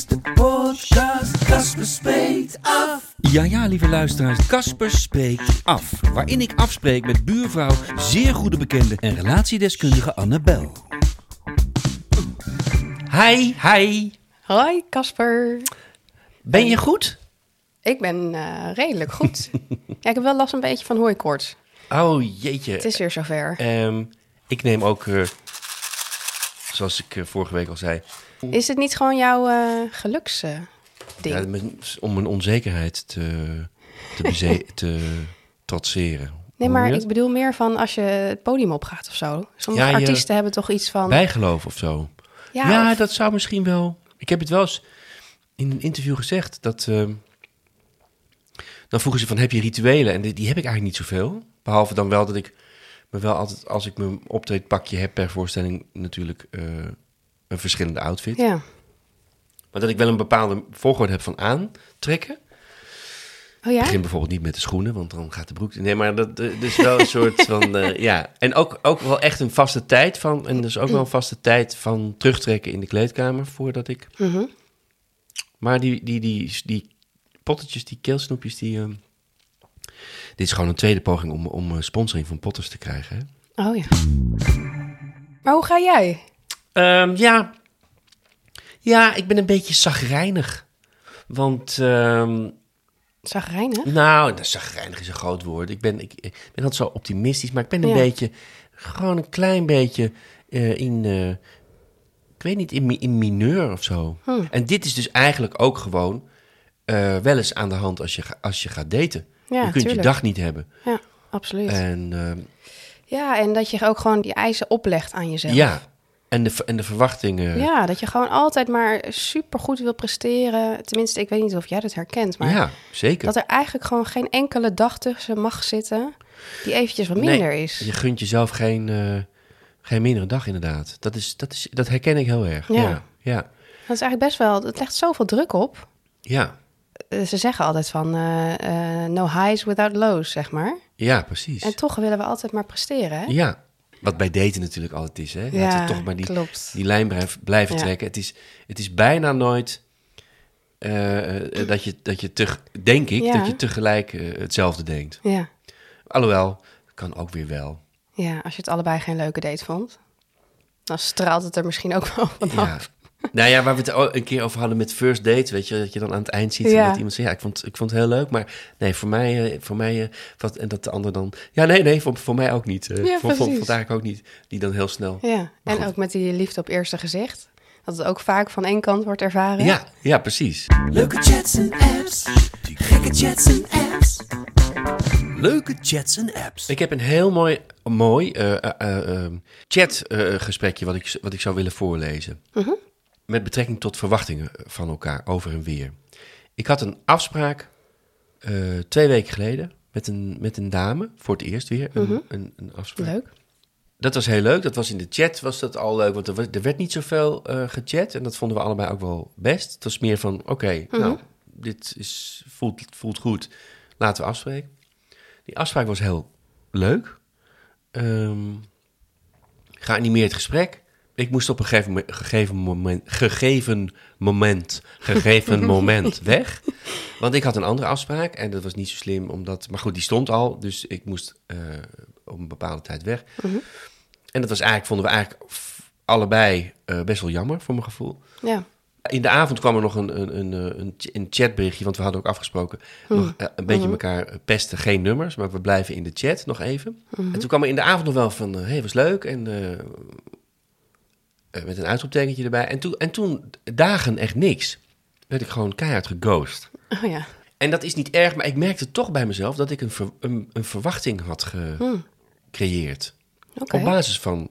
Is de podcast, Casper spreekt af. Ja, ja, lieve luisteraars, Casper spreekt af. Waarin ik afspreek met buurvrouw, zeer goede bekende en relatiedeskundige Annabel. Hi, hi. Hoi Casper. Ben je goed? Ik ben eh, redelijk goed. ja, ik heb wel last een beetje van hooikoorts. Oh jeetje. Het is weer zover. Ehm, ik neem ook, eh, zoals ik eh, vorige week al zei, Is het niet gewoon jouw eh geluksding? ja, om mijn onzekerheid te, te, te trotseren. nee, maar ik bedoel meer van als je het podium opgaat of zo. Sommige Ja, artiesten hebben toch iets van... Bijgeloof of zo. ja, Ja, of- dat zou misschien wel. Ik heb het wel eens in een interview gezegd dat. ehm, dan vroegen ze van heb je rituelen? En die, die heb ik eigenlijk niet zoveel. Behalve dan wel dat ik me wel altijd, als ik mijn optreedpakje heb per voorstelling, natuurlijk eh, een verschillende outfit. ja. Maar dat ik wel een bepaalde volgorde heb van aantrekken. Oh Ik ja? begin bijvoorbeeld niet met de schoenen, want dan gaat de broek... Nee, maar dat is wel een soort van... eh, ja, en ook, ook wel echt een vaste tijd van... En dus ook wel een vaste tijd van terugtrekken in de kleedkamer voordat ik... Mhm. Maar die, die, die, die pottetjes, die keelsnoepjes, die... ehm, dit is gewoon een tweede poging om, om eh, sponsoring van potters te krijgen, hè? Oh ja. Maar hoe ga jij? Ehm, ja. ja, ik ben een beetje zagrijnig. Want... ehm, Zagrijnig? Nou, nou, zagrijnig is een groot woord. Ik ben, ik, ik ben altijd zo optimistisch, maar ik ben een Ja. beetje, gewoon een klein beetje eh, in, eh, ik weet niet, in, in mineur of zo. Hm. En dit is dus eigenlijk ook gewoon eh, wel eens aan de hand als je, als je gaat daten. Ja, je kunt je dag niet hebben. Ja, absoluut. En ehm, Ja, en dat je ook gewoon die eisen oplegt aan jezelf. ja, en de, en de verwachtingen. Ja, dat je gewoon altijd maar super goed wil presteren. Tenminste, ik weet niet of jij dat herkent, maar ja, zeker. dat er eigenlijk gewoon geen enkele dag tussen mag zitten die eventjes wat Nee, minder is. Je gunt jezelf geen, eh, geen mindere dag, inderdaad. Dat, is, dat, is, dat herken ik heel erg. Ja. Ja, ja, Dat is eigenlijk best wel, het legt zoveel druk op. ja, Eh, Ze zeggen altijd van eh, no highs without lows, zeg maar. ja precies. En toch willen we altijd maar presteren, hè? Ja, wat bij daten natuurlijk altijd is. Hè? Ja, Laten we toch maar die, klopt. die lijn blijven Ja. trekken. Het is, het is bijna nooit eh, eh, dat je, dat je te, denk ik, Ja. dat je tegelijk eh, hetzelfde denkt. Ja. Alhoewel, kan ook weer wel. ja, als je het allebei geen leuke date vond, dan straalt het er misschien ook wel Ja. vanaf. Nou ja, waar we het een keer over hadden met first date, weet je, dat je dan aan het eind ziet Ja. dat iemand zegt, ja, ik vond, ik vond het heel leuk, maar nee, voor mij, eh, voor mij, eh, wat, en dat de ander dan, ja, nee, nee, voor, voor mij ook niet. eh Ja, voor, voor, voor eigenlijk ook niet. Die dan heel snel. Ja, en goed. ook met die liefde op eerste gezicht. Dat het ook vaak van één kant wordt ervaren. Ja, ja, precies. Leuke chats en apps. Gekke chats en apps. Leuke chats en apps. Ik heb een heel mooi, mooi chatgesprekje wat, ik, wat ik zou willen voorlezen. Met betrekking tot verwachtingen van elkaar over en weer. Ik had een afspraak eh, twee weken geleden met een, met een dame. Voor het eerst weer een, een, een afspraak. Leuk. Dat was heel leuk. Dat was in de chat was dat al leuk. Want er, er werd niet zoveel eh gechat. En dat vonden we allebei ook wel best. Het was meer van, oké, nou, dit is, voelt, voelt goed. Laten we afspreken. Die afspraak was heel leuk. Ehm geanimeerd gesprek. Ik moest op een gegeven, mo- gegeven moment, gegeven moment, gegeven moment weg. Want ik had een andere afspraak en dat was niet zo slim, omdat, maar goed, die stond al, dus ik moest eh, op een bepaalde tijd weg. En dat was eigenlijk, vonden we eigenlijk allebei eh, best wel jammer voor mijn gevoel. Ja. In de avond kwam er nog een, een, een, eh, een, een chatberichtje, want we hadden ook afgesproken nog eh, een beetje elkaar pesten, geen nummers, maar we blijven in de chat nog even. En toen kwam er in de avond nog wel van, hé, hey, was leuk en met een uitroeptekentje erbij. En toen, en toen dagen echt niks. Werd ik gewoon keihard geghost. Oh ja. En dat is niet erg, maar ik merkte toch bij mezelf dat ik een, ver- een, een verwachting had gecreëerd. Oké. Op basis van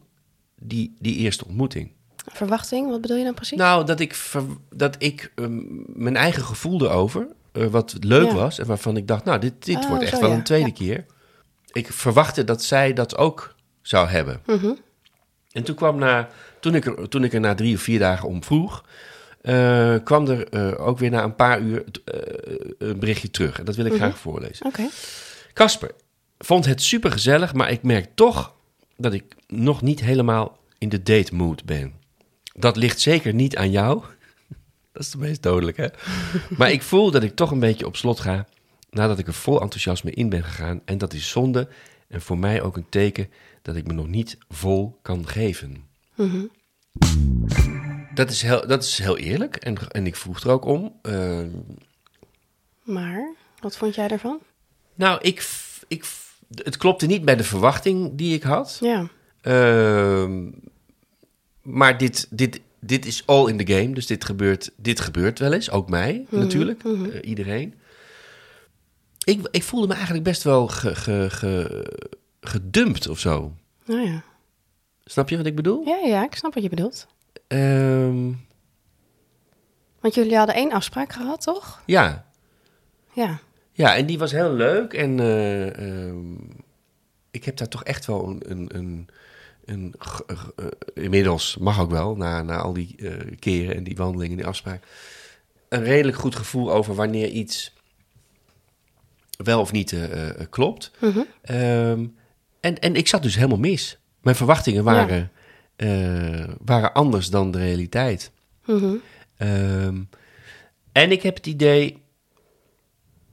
die, die eerste ontmoeting. Verwachting, wat bedoel je dan precies? Nou, dat ik, ver- dat ik ehm, mijn eigen gevoel erover, eh, wat leuk Ja. was... en waarvan ik dacht, nou, dit, dit Oh, wordt echt wel ja. een tweede Ja. keer. Ik verwachtte dat zij dat ook zou hebben. Mhm. En toen kwam na, toen ik, er, toen ik er na drie of vier dagen om vroeg... eh, kwam er eh, ook weer na een paar uur eh, een berichtje terug. En dat wil ik Mhm. graag voorlezen. Oké. Kasper vond het super gezellig, maar ik merk toch dat ik nog niet helemaal in de date mood ben. Dat ligt zeker niet aan jou. Dat is de meest dodelijk, hè? Maar ik voel dat ik toch een beetje op slot ga nadat ik er vol enthousiasme in ben gegaan. En dat is zonde en voor mij ook een teken dat ik me nog niet vol kan geven. Dat, is heel, dat is heel eerlijk en, en ik vroeg er ook om. Eh, Maar, wat vond jij daarvan? nou, ik, ik, het klopte niet bij de verwachting die ik had. Ja. Ehm, maar dit, dit, dit is all in the game. Dus dit gebeurt, dit gebeurt wel eens. Ook mij natuurlijk. Eh, iedereen. Ik, ik voelde me eigenlijk best wel ge, ge, ge- gedumpt of zo. Nou ja. Snap je wat ik bedoel? Ja, ja, ik snap wat je bedoelt. Ehm, Want jullie hadden één afspraak gehad, toch? ja. Ja. ja, en die was heel leuk. En eh, ehm, ik heb daar toch echt wel een... een, een een, eh, inmiddels mag ook wel, na, na al die eh, keren en die wandelingen, die afspraak, een redelijk goed gevoel over wanneer iets wel of niet eh, eh, klopt. Mhm. Ehm, en, en ik zat dus helemaal mis. Mijn verwachtingen waren, eh, waren anders dan de realiteit. Mhm. Ehm, en ik heb het idee,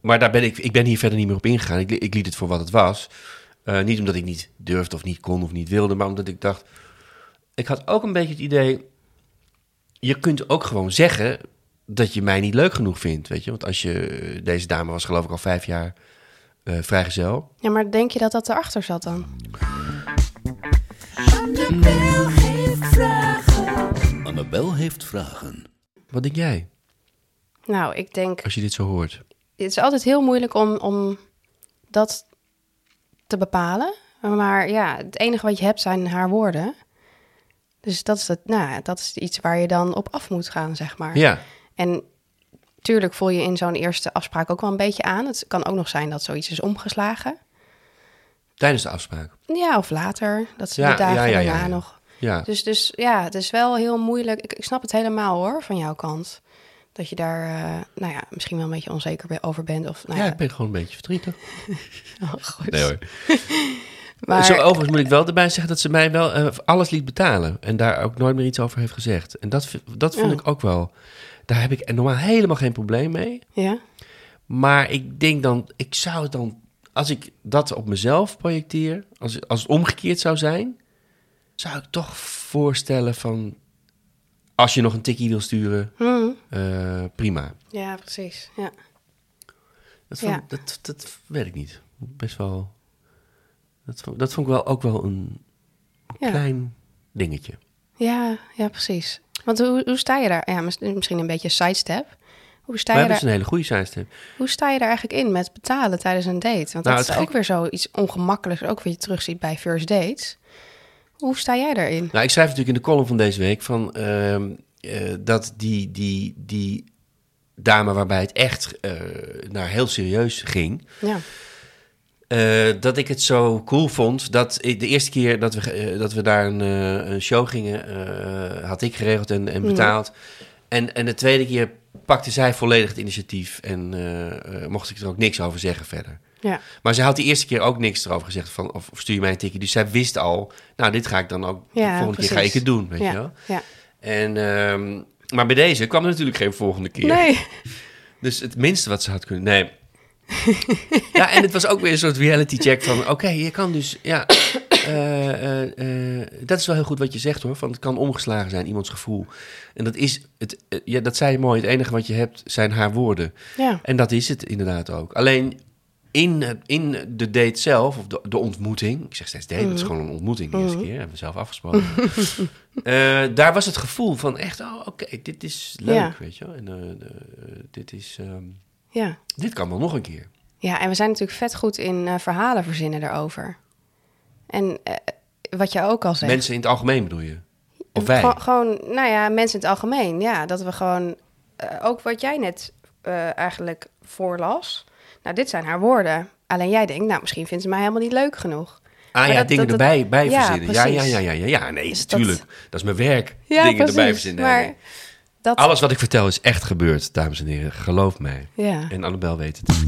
maar daar ben ik, ik ben hier verder niet meer op ingegaan. Ik, ik liet het voor wat het was. Niet omdat ik niet durfde of niet kon of niet wilde, maar omdat ik dacht, ik had ook een beetje het idee, je kunt ook gewoon zeggen dat je mij niet leuk genoeg vindt, weet je. Want als je, deze dame was geloof ik al vijf jaar eh vrijgezel. Ja, maar denk je dat dat erachter zat dan? Annabel heeft vragen. Annabel heeft vragen. Wat denk jij, Nou, ik denk... als je dit zo hoort? Het is altijd heel moeilijk om, om dat te bepalen. Maar ja, het enige wat je hebt zijn haar woorden. Dus dat is, het, nou, dat is iets waar je dan op af moet gaan, zeg maar. Ja, En tuurlijk voel je in zo'n eerste afspraak ook wel een beetje aan. Het kan ook nog zijn dat zoiets is omgeslagen. tijdens de afspraak. Ja, of later. Dat ze Ja, de dagen ja, ja, ja, daarna ja. nog. Ja, Dus, dus ja, het is wel heel moeilijk. Ik, ik snap het helemaal hoor, van jouw kant. Dat je daar, eh, nou ja, misschien wel een beetje onzeker over bent. Of, nou ja, ja, ik ben gewoon een beetje verdrietig. oh, goed. Nee hoor. Maar, Zo, overigens moet ik wel erbij zeggen dat ze mij wel eh, alles liet betalen. En daar ook nooit meer iets over heeft gezegd. En dat, dat vond ik ook wel... Daar heb ik normaal helemaal geen probleem mee. Ja? Maar ik denk dan... Ik zou het dan... Als ik dat op mezelf projecteer... Als, als het omgekeerd zou zijn... Zou ik toch voorstellen van... Als je nog een tikkie wil sturen... Hm. eh, prima. Ja, precies. Ja. Dat vond, Ja. dat, dat weet ik niet. Best wel... Dat vond, dat vond ik wel ook wel een Ja. klein dingetje. Ja, ja, precies. Want hoe, hoe sta je daar? Ja, mis- misschien een beetje sidestep. Hoe sta, je hebben dus daar, een hele goede sidestep. hoe sta je daar eigenlijk in met betalen tijdens een date? Want Nou, dat is ook weer zoiets ongemakkelijks, ook wat je terugziet bij first dates. Hoe sta jij daarin? Nou, ik schrijf natuurlijk in de column van deze week van ehm, eh, dat die, die, die dame waarbij het echt eh, naar heel serieus ging, Ja. Eh, dat ik het zo cool vond dat ik, de eerste keer dat we, eh, dat we daar een, eh, een show gingen, had ik geregeld en, en betaald. En, en de tweede keer pakte zij volledig het initiatief en mocht ik er ook niks over zeggen verder. Ja. Maar ze had die eerste keer ook niks erover gezegd van of, of stuur je mij een tikje. Dus zij wist al, nou dit ga ik dan ook, de Ja, volgende keer ga ik het doen, weet ja. je wel. Ja. En, ehm, maar bij deze kwam er natuurlijk geen volgende keer. Nee. Dus het minste wat ze had kunnen... Nee. Ja, en het was ook weer een soort reality check van... Oké, je kan dus... Ja, eh, eh, eh, dat is wel heel goed wat je zegt hoor. Van het kan omgeslagen zijn, iemands gevoel. En dat is... Het, ja, dat zei je mooi. Het enige wat je hebt zijn haar woorden. Ja. En dat is het inderdaad ook. Alleen in, in de date zelf, of de, de ontmoeting... Ik zeg steeds date, het is gewoon een ontmoeting de eerste keer. Hebben we zelf afgesproken. Daar was het gevoel van echt... Oh, oké, dit is leuk, Ja. weet je wel. En dit is... ehm, Ja. dit kan wel nog een keer. Ja, en we zijn natuurlijk vet goed in eh, verhalen verzinnen daarover. En eh, wat je ook al zegt. Mensen in het algemeen bedoel je? Of wij. Gewoon, gewoon, nou ja, mensen in het algemeen. Ja, dat we gewoon, eh, ook wat jij net eigenlijk voorlas. Nou, dit zijn haar woorden. Alleen jij denkt, nou, misschien vindt ze mij helemaal niet leuk genoeg. Ah ja, dat- dingen dat- erbij bij ja, verzinnen. Ja, ja, ja, ja, ja, ja. Nee, Dus dat- natuurlijk. Dat... is mijn werk. Ja, dingen precies. erbij verzinnen. Nee, maar nee. Dat, Alles wat ik vertel is echt gebeurd, dames en heren. Geloof mij. ja. En Annabel weet het.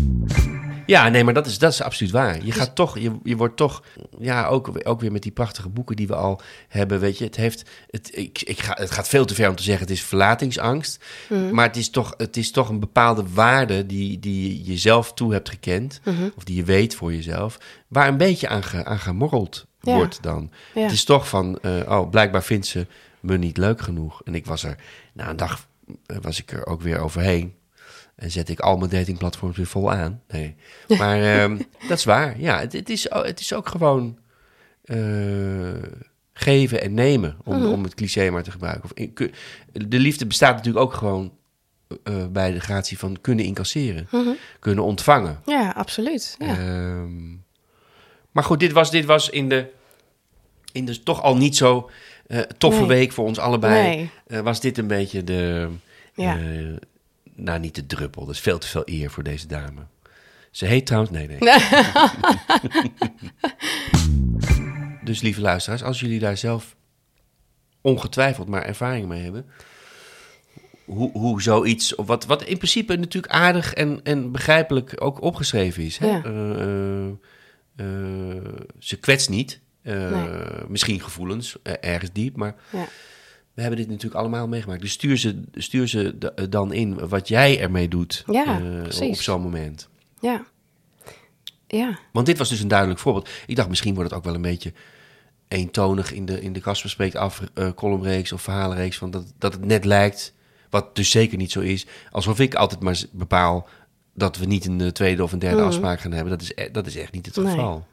Ja, nee, maar dat is, dat is absoluut waar. Je Dus- gaat toch, je, je wordt toch, ja, ook, ook weer met die prachtige boeken die we al hebben, weet je, het heeft, het, ik, ik ga, het gaat veel te ver om te zeggen het is verlatingsangst, Mhm. maar het is toch, het is toch een bepaalde waarde die, die je jezelf toe hebt gekend, Mhm. of die je weet voor jezelf, waar een beetje aan, ge, aan gemorreld Ja. wordt dan. Ja. Het is toch van, eh, oh, blijkbaar vindt ze me niet leuk genoeg. En ik was er, na een dag eh, was ik er ook weer overheen. En zet ik al mijn datingplatforms weer vol aan. Nee. Maar ehm, dat is waar. Ja, het, het, is, het is ook gewoon eh, geven en nemen. Om, Mhm. om het cliché maar te gebruiken. Of de liefde bestaat natuurlijk ook gewoon eh, bij de gratie van kunnen incasseren. Mhm. Kunnen ontvangen. ja, absoluut. Ja. Ehm, maar goed, dit was, dit was in de, in de toch al niet zo eh, toffe Nee. week voor ons allebei. Nee. Eh, was dit een beetje de... Ja. eh, nou, niet de druppel. Dat is veel te veel eer voor deze dame. Ze heet trouwens... Nee, nee. dus lieve luisteraars, als jullie daar zelf ongetwijfeld maar ervaring mee hebben... Hoe, hoe zoiets, of wat, wat in principe natuurlijk aardig en, en begrijpelijk ook opgeschreven is. Hè? Ja. Ze kwetst niet. Eh, Nee. Misschien gevoelens, eh, ergens diep, maar Ja. we hebben dit natuurlijk allemaal meegemaakt. Dus stuur ze, stuur ze d- dan in wat jij ermee doet Ja, eh, op zo'n moment. ja. Ja. Want dit was dus een duidelijk voorbeeld. Ik dacht, misschien wordt het ook wel een beetje eentonig in de, in de Kasper Af eh, columnreeks of verhalenreeks. Van dat, dat het net lijkt, wat dus zeker niet zo is, alsof ik altijd maar bepaal dat we niet een eh, tweede of een derde Mhm. afspraak gaan hebben. Dat is, e- dat is echt niet het Nee. geval.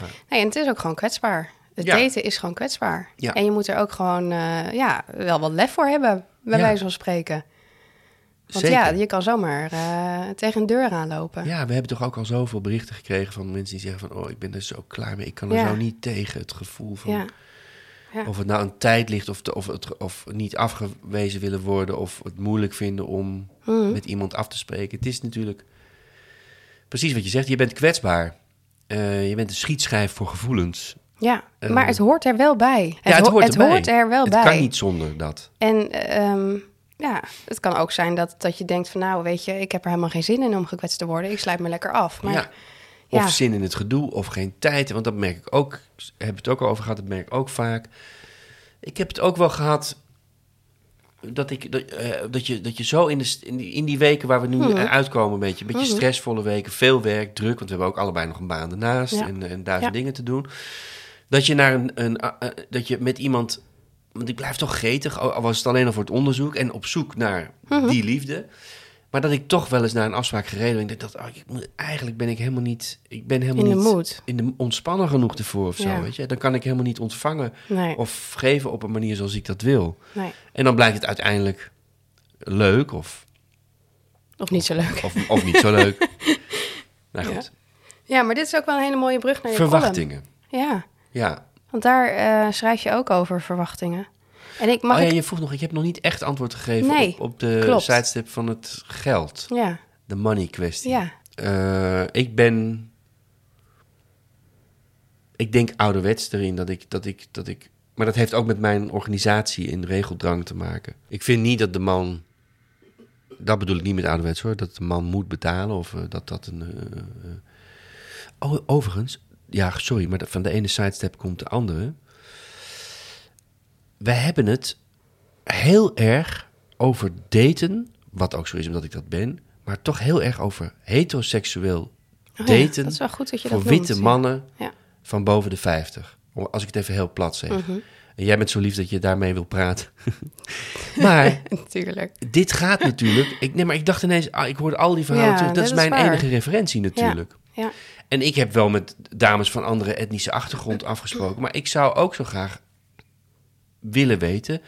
Nee. Nee, en het is ook gewoon kwetsbaar. Het Ja. daten is gewoon kwetsbaar. Ja. En je moet er ook gewoon eh, ja, wel wat lef voor hebben, bij Ja. wijze van spreken. Want Zeker. ja, je kan zomaar eh, tegen een deur aanlopen. Ja, we hebben toch ook al zoveel berichten gekregen van mensen die zeggen van... oh, ik ben er zo klaar mee, ik kan er Ja. zo niet tegen. Het gevoel van... Ja. Ja. Of het nou een tijd ligt of, te- of, het, of niet afgewezen willen worden... of het moeilijk vinden om Mhm. met iemand af te spreken. Het is natuurlijk precies wat je zegt. Je bent kwetsbaar. Eh, je bent een schietschijf voor gevoelens. Ja, Eh, maar het hoort er wel bij. ja, het ho- hoort erbij. hoort er wel het bij. kan niet zonder dat. En ehm, ja, het kan ook zijn dat, dat je denkt van... nou, weet je, ik heb er helemaal geen zin in om gekwetst te worden. Ik sluit me lekker af. Maar ja. Of ja. zin in het gedoe, of geen tijd. Want dat merk ik ook. Heb het ook al over gehad, dat merk ik ook vaak. Ik heb het ook wel gehad dat, ik, dat, eh, dat, je, dat je zo in, de, in, die, in die weken waar we nu Mhm. eh, uitkomen, een beetje, een beetje Mhm. stressvolle weken, veel werk, druk, want we hebben ook allebei nog een baan ernaast Ja. en, en duizend Ja. dingen te doen. Dat je naar een, een eh, eh, dat je met iemand, want ik blijf toch gretig, al al was het alleen al voor het onderzoek en op zoek naar Mhm. die liefde. Maar dat ik toch wel eens naar een afspraak gereden ben. Ik dacht, oh, ik moet, eigenlijk ben ik helemaal niet, ik ben helemaal in de niet in de ontspannen genoeg ervoor of zo, Ja. weet je. Dan kan ik helemaal niet ontvangen Nee, of geven op een manier zoals ik dat wil. nee. En dan blijkt het uiteindelijk leuk of, Of niet zo leuk. of, of niet zo leuk. nou goed, Ja, maar dit is ook wel een hele mooie brug naar je verwachtingen. column. Ja, Ja. want daar eh, schrijf je ook over verwachtingen. En ik mag oh ja, ik... je vroeg nog, ik heb nog niet echt antwoord gegeven Nee, op, op de klopt. sidestep van het geld. Ja, De money kwestie. ja, Eh, ik ben. Ik denk ouderwets erin dat ik, dat ik, dat ik. Maar dat heeft ook met mijn organisatie in regeldrang te maken. Ik vind niet dat de man. Dat bedoel ik niet met ouderwets hoor. Dat de man moet betalen of eh, dat dat een. eh. Oh, overigens. Ja, sorry, maar van de ene sidestep komt de andere. Wij hebben het heel erg over daten. Wat ook zo is omdat ik dat ben. Maar toch heel erg over heteroseksueel Oh ja, daten dat is wel goed dat je voor dat witte mannen Ja. van boven de 50. Om- Als ik het even heel plat zeg. Mhm. En jij bent zo lief dat je daarmee wil praten. maar Natuurlijk. dit gaat natuurlijk. Ik, nee, maar ik dacht ineens, ah, ik hoorde al die verhalen. Ja, terug. dat, dat is is mijn waar. enige referentie natuurlijk. Ja, En ik heb wel met dames van andere etnische achtergrond afgesproken. Maar ik zou ook zo graag willen weten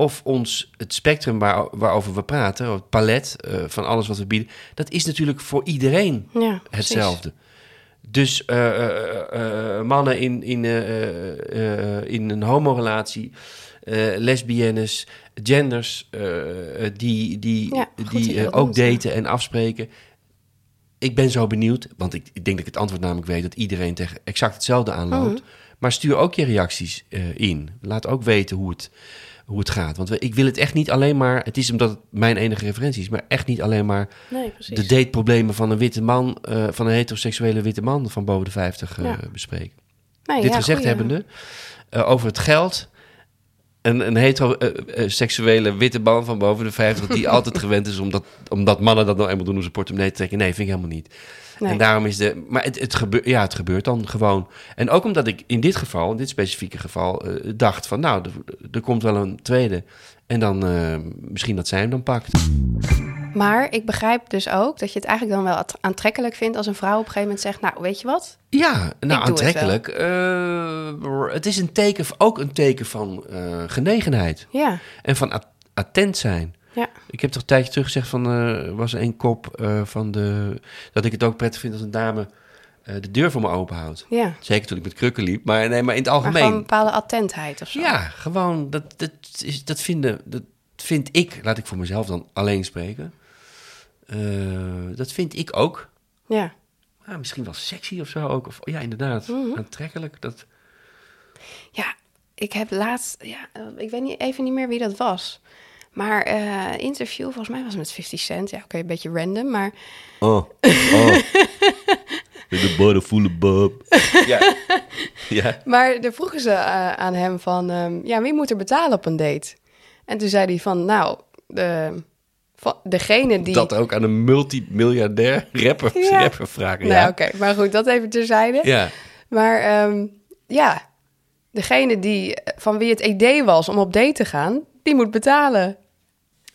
of ons het spectrum waar, waarover we praten, het palet eh, van alles wat we bieden, dat is natuurlijk voor iedereen ja precies. hetzelfde. Dus eh, eh, mannen in, in, in een homorelatie lesbiennes, genders, die, die, Ja, die ook daten en afspreken. Ik ben zo benieuwd, want ik, ik denk dat ik het antwoord namelijk weet... dat iedereen tegen exact hetzelfde aanloopt. Mhm. Maar stuur ook je reacties eh, in. Laat ook weten hoe het, hoe het gaat. Want ik wil het echt niet alleen maar... Het is omdat het mijn enige referentie is... maar echt niet alleen maar Nee, de dateproblemen van een witte man... eh, van een heteroseksuele witte man van boven de 50 eh, Ja. bespreken. Nee, Dit ja, gezegd goeie. hebbende, eh, over het geld... Een, een heteroseksuele witte man van boven de 50... die altijd gewend is omdat, omdat mannen dat nou eenmaal doen... om zijn portemonnee te trekken. Nee, vind ik helemaal niet. Nee. En daarom is de... Maar het, het, gebeurt, ja, het gebeurt dan gewoon. En ook omdat ik in dit geval, in dit specifieke geval... eh, dacht van, nou, er, komt wel een tweede... En dan eh, misschien dat zij hem dan pakt. Maar ik begrijp dus ook dat je het eigenlijk dan wel aantrekkelijk vindt als een vrouw op een gegeven moment zegt, nou, weet je wat? Ja, nou doe het aantrekkelijk. Eh, het is een teken, ook een teken van genegenheid. Ja, En van at- attent zijn. Ja, Ik heb toch een tijdje terug gezegd van... er was een kop eh, van de... dat ik het ook prettig vind als een dame eh, de deur voor me open houdt. ja. Zeker toen ik met krukken liep. Maar, nee, maar in het Maar gewoon een algemeen... bepaalde attentheid of zo. Ja, gewoon... Dat, dat, is, dat, vinden, dat vind ik... Laat ik voor mezelf dan alleen spreken. Dat vind ik ook. Ja. Ah, misschien wel sexy of zo ook. Of, ja, inderdaad. Mhm. Aantrekkelijk. Dat, Ja, ik heb laatst, ja, ik weet niet, even niet meer wie dat was. Maar eh interview, volgens mij was het met 50 Cent. Ja, oké, een beetje random, maar Oh, oh. de bode voele bob. Ja. ja. Maar daar vroegen ze eh, aan hem van, ehm, ja, wie moet er betalen op een date? En toen zei hij van, nou, de, van, degene die... Dat ook aan een multimiljardair rapper, Ja. rapper vragen. Nou, Ja. oké, maar goed, dat even terzijde. ja. Maar ehm, ja, degene die, van wie het idee was om op date te gaan, die moet betalen.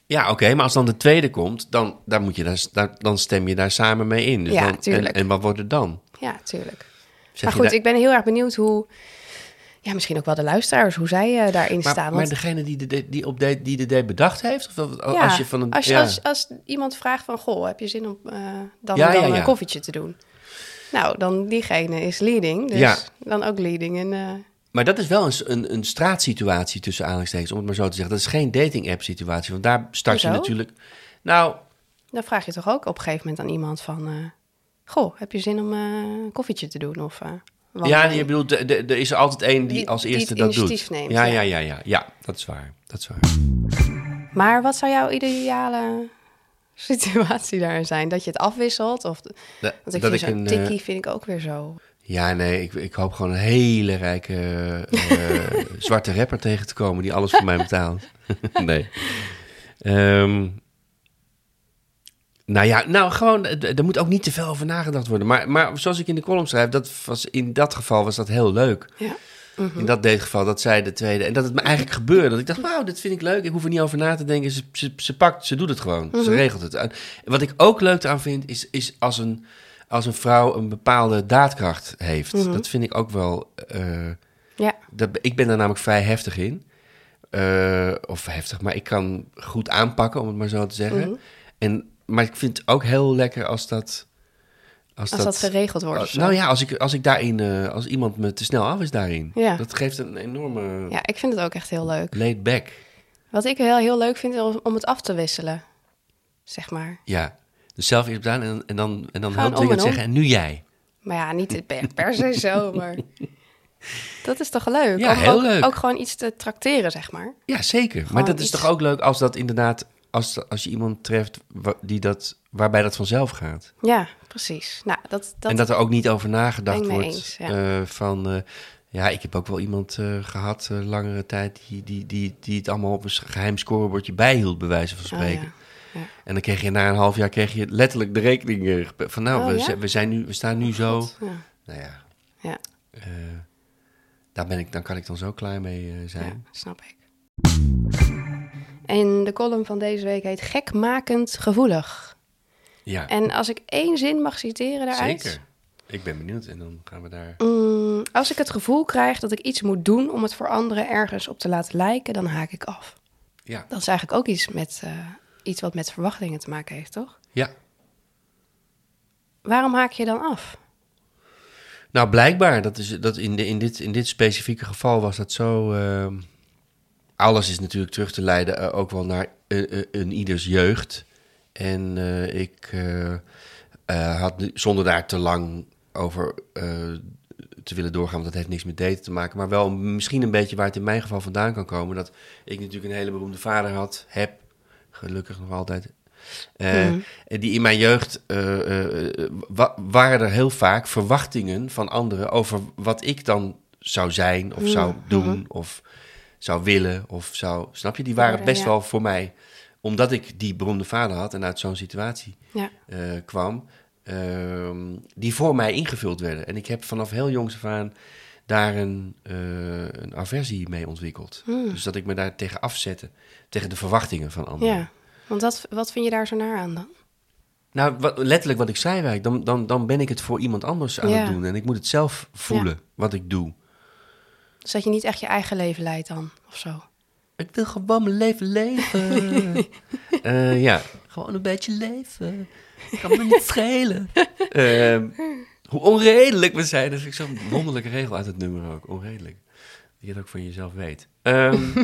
Ja, oké, maar als dan de tweede komt, dan, dan, moet je daar, daar- dan stem je daar samen mee in. Dus Ja, dan, tuurlijk. En, en wat wordt het dan? Ja, tuurlijk. Zeg maar goed, daar- ik ben heel erg benieuwd hoe, ja, misschien ook wel de luisteraars, hoe zij eh, daarin maar, staan. maar Want degene die, de, die, op date, die de bedacht heeft? Of ja, als je van een... als, ja. als, als iemand vraagt van, goh, heb je zin om eh, dan, Ja, dan een koffietje te doen? Nou, dan diegene is leading, dus dan ook leading. En, Maar dat is wel een, een, een straatsituatie tussen aanhalingstekens, om het maar zo te zeggen. Dat is geen dating-app situatie, want daar start je natuurlijk... Nou, dan vraag je toch ook op een gegeven moment aan iemand van... eh, goh, heb je zin om eh, een koffietje te doen? Of, eh, ja, je bedoelt, er is er altijd één die, Die- als eerste dat doet. initiatief neemt, ja, ja. ja, ja, ja, ja. Dat is waar. Dat is waar. Maar wat zou jouw ideale situatie daarin zijn? Dat je het afwisselt? Of, Da- want ik dat vind ik een, tikkie vind ik ook weer zo... Ja, nee, ik, ik hoop gewoon een hele rijke eh, zwarte rapper tegen te komen die alles voor mij betaalt. nee. Ehm, nou ja, nou gewoon, er moet ook niet te veel over nagedacht worden. Maar, maar zoals ik in de column schrijf, dat was, in dat geval was dat heel leuk. Ja. In dat geval, dat zij de tweede. En dat het me eigenlijk gebeurde. Dat ik dacht, wauw, dit vind ik leuk. Ik hoef er niet over na te denken. Ze, ze, ze pakt, ze doet het gewoon. Ze regelt het. En wat ik ook leuk aan vind, is, is als, een, als een vrouw een bepaalde daadkracht heeft. Dat vind ik ook wel... eh, Ja, dat, ik ben daar namelijk vrij heftig in. Eh, of heftig, maar ik kan goed aanpakken, om het maar zo te zeggen. en, maar ik vind het ook heel lekker als dat... als dat, geregeld wordt als- nou ja, als, ik, als ik daarin, eh, als iemand me te snel af is daarin. Ja. Dat geeft een enorme Ja, ik vind het ook echt heel leuk. laid back. Wat ik heel, heel leuk vind, is om het af te wisselen. Zeg maar. Ja. Dus zelf eerst gedaan en, en dan, en dan heel dringend en om. zeggen, en nu jij. Maar ja, niet per, per se zo, maar... Dat is toch leuk? Ja, om heel ook, leuk. ook gewoon iets te trakteren, zeg maar. Ja, zeker. maar dat is toch ook leuk als dat inderdaad, als, als je iemand treft die dat, waarbij dat vanzelf gaat. Ja, precies. Nou, dat, dat, en dat er ook niet over nagedacht ik wordt. eens, ja. eh, van, eh, ja, ik heb ook wel iemand eh, gehad, eh, langere tijd, die, die, die, die het allemaal op een geheim scorebordje bijhield, bij wijze van Oh, spreken. ja. Ja. En dan kreeg je na een half jaar kreeg je letterlijk de rekening eh, van, nou, Oh, we, ja? zijn- we, zijn nu, we staan nu zo. God, Ja. Nou ja, Ja, eh, daar, ben ik, daar kan ik dan zo klaar mee eh, zijn. snap ik. En de column van deze week heet Gekmakend gevoelig. Ja, En als ik één zin mag citeren daaruit... zeker. Ik ben benieuwd en dan gaan we daar... Mm, als ik het gevoel krijg dat ik iets moet doen om het voor anderen ergens op te laten lijken, dan haak ik af. Ja, Dat is eigenlijk ook iets, met, iets wat met verwachtingen te maken heeft, toch? ja. Waarom haak je dan af? Nou, blijkbaar, dat is, dat in, de, in, dit, in dit specifieke geval was dat zo... ehm, alles is natuurlijk terug te leiden eh, ook wel naar eh, eh, een ieders jeugd. En ik had nu- zonder daar te lang over te willen doorgaan, want dat heeft niks met daten te maken, maar wel misschien een beetje waar het in mijn geval vandaan kan komen. Dat ik natuurlijk een hele beroemde vader had, heb, gelukkig nog altijd. en Die in mijn jeugd eh, eh, wa- waren er heel vaak verwachtingen van anderen over wat ik dan zou zijn of zou doen of zou willen of zou. Snap je? Die waren best ja. wel voor mij, omdat ik die beroemde vader had en uit zo'n situatie Ja. kwam, ehm, die voor mij ingevuld werden. En ik heb vanaf heel jongs af aan daar een, eh, een aversie mee ontwikkeld. Dus dat ik me daar tegen afzette, tegen de verwachtingen van anderen. ja. Want wat, wat vind je daar zo naar aan dan? Nou, wat, letterlijk wat ik zei, Wijk, dan, dan, dan ben ik het voor iemand anders aan Ja. het doen. En ik moet het zelf voelen, wat ik doe. Dus dat je niet echt je eigen leven leidt dan, of zo? Ik wil gewoon mijn leven leven. Eh, ja, gewoon een beetje leven. Kan me niet schelen. Ehm, hoe onredelijk we zijn. Dat ik zo'n wonderlijke regel uit het nummer ook. Onredelijk. Dat je het ook van jezelf weet. Ehm,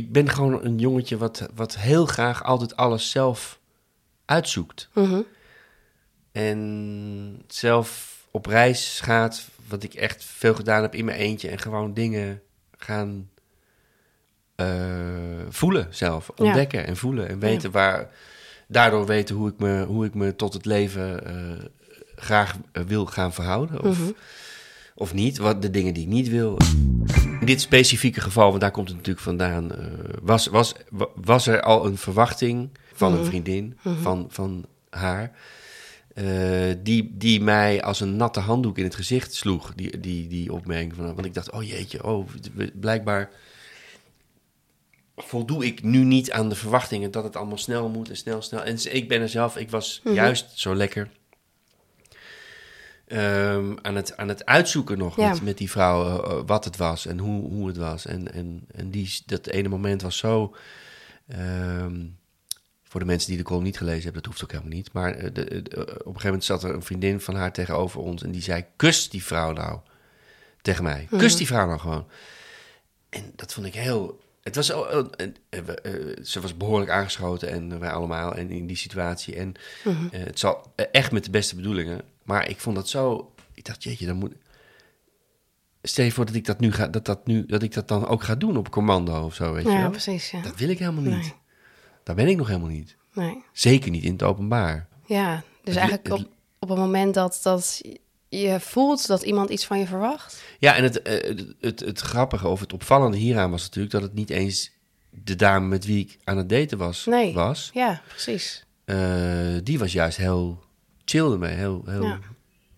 ik ben gewoon een jongetje wat, wat heel graag altijd alles zelf uitzoekt. Mhm. En zelf op reis gaat, wat ik echt veel gedaan heb in mijn eentje. En gewoon dingen gaan eh, voelen zelf. Ja. Ontdekken en voelen. En weten waar, daardoor weten hoe ik me, hoe ik me tot het leven eh, graag eh, wil gaan verhouden. Of, Mhm. of niet, wat de dingen die ik niet wil. In dit specifieke geval, want daar komt het natuurlijk vandaan, eh, was, was, wa- was er al een verwachting van Mhm. een vriendin, van, van haar, die, die mij als een natte handdoek in het gezicht sloeg, die, die, die opmerking. Van, want ik dacht, oh jeetje, oh, blijkbaar voldoe ik nu niet aan de verwachtingen dat het allemaal snel moet en snel, snel. En ik ben er zelf, ik was juist zo lekker ehm, aan, het, aan het uitzoeken nog Ja. met, met die vrouw eh, eh, wat het was en hoe, hoe het was. En, en, en die, dat ene moment was zo... ehm, voor de mensen die de column niet gelezen hebben, dat hoeft ook helemaal niet. Maar eh, de, de- op een gegeven moment zat er een vriendin van haar tegenover ons en die zei: Kus die vrouw nou tegen mij. Kus die vrouw nou gewoon. En dat vond ik heel. Het was, eh, eh, ze was behoorlijk aangeschoten en wij allemaal en in die situatie. En eh, het zal eh, echt met de beste bedoelingen. Maar ik vond dat zo. Ik dacht, jeetje, dan moet. Stel je voor dat ik dat nu ga, dat, dat nu, dat ik dat dan ook ga doen op commando of zo, weet je Ja, wel? precies. Ja. Dat wil ik helemaal niet. Nee. Daar ben ik nog helemaal niet. Nee. Zeker niet in het openbaar. Ja, dus Het- eigenlijk het- op, op het moment dat, dat je voelt dat iemand iets van je verwacht. Ja, en het, eh, het, het, het grappige of het opvallende hieraan was natuurlijk dat het niet eens de dame met wie ik aan het daten was. Nee. was. Ja, precies. Eh, die was juist heel chill ermee, heel, heel Ja.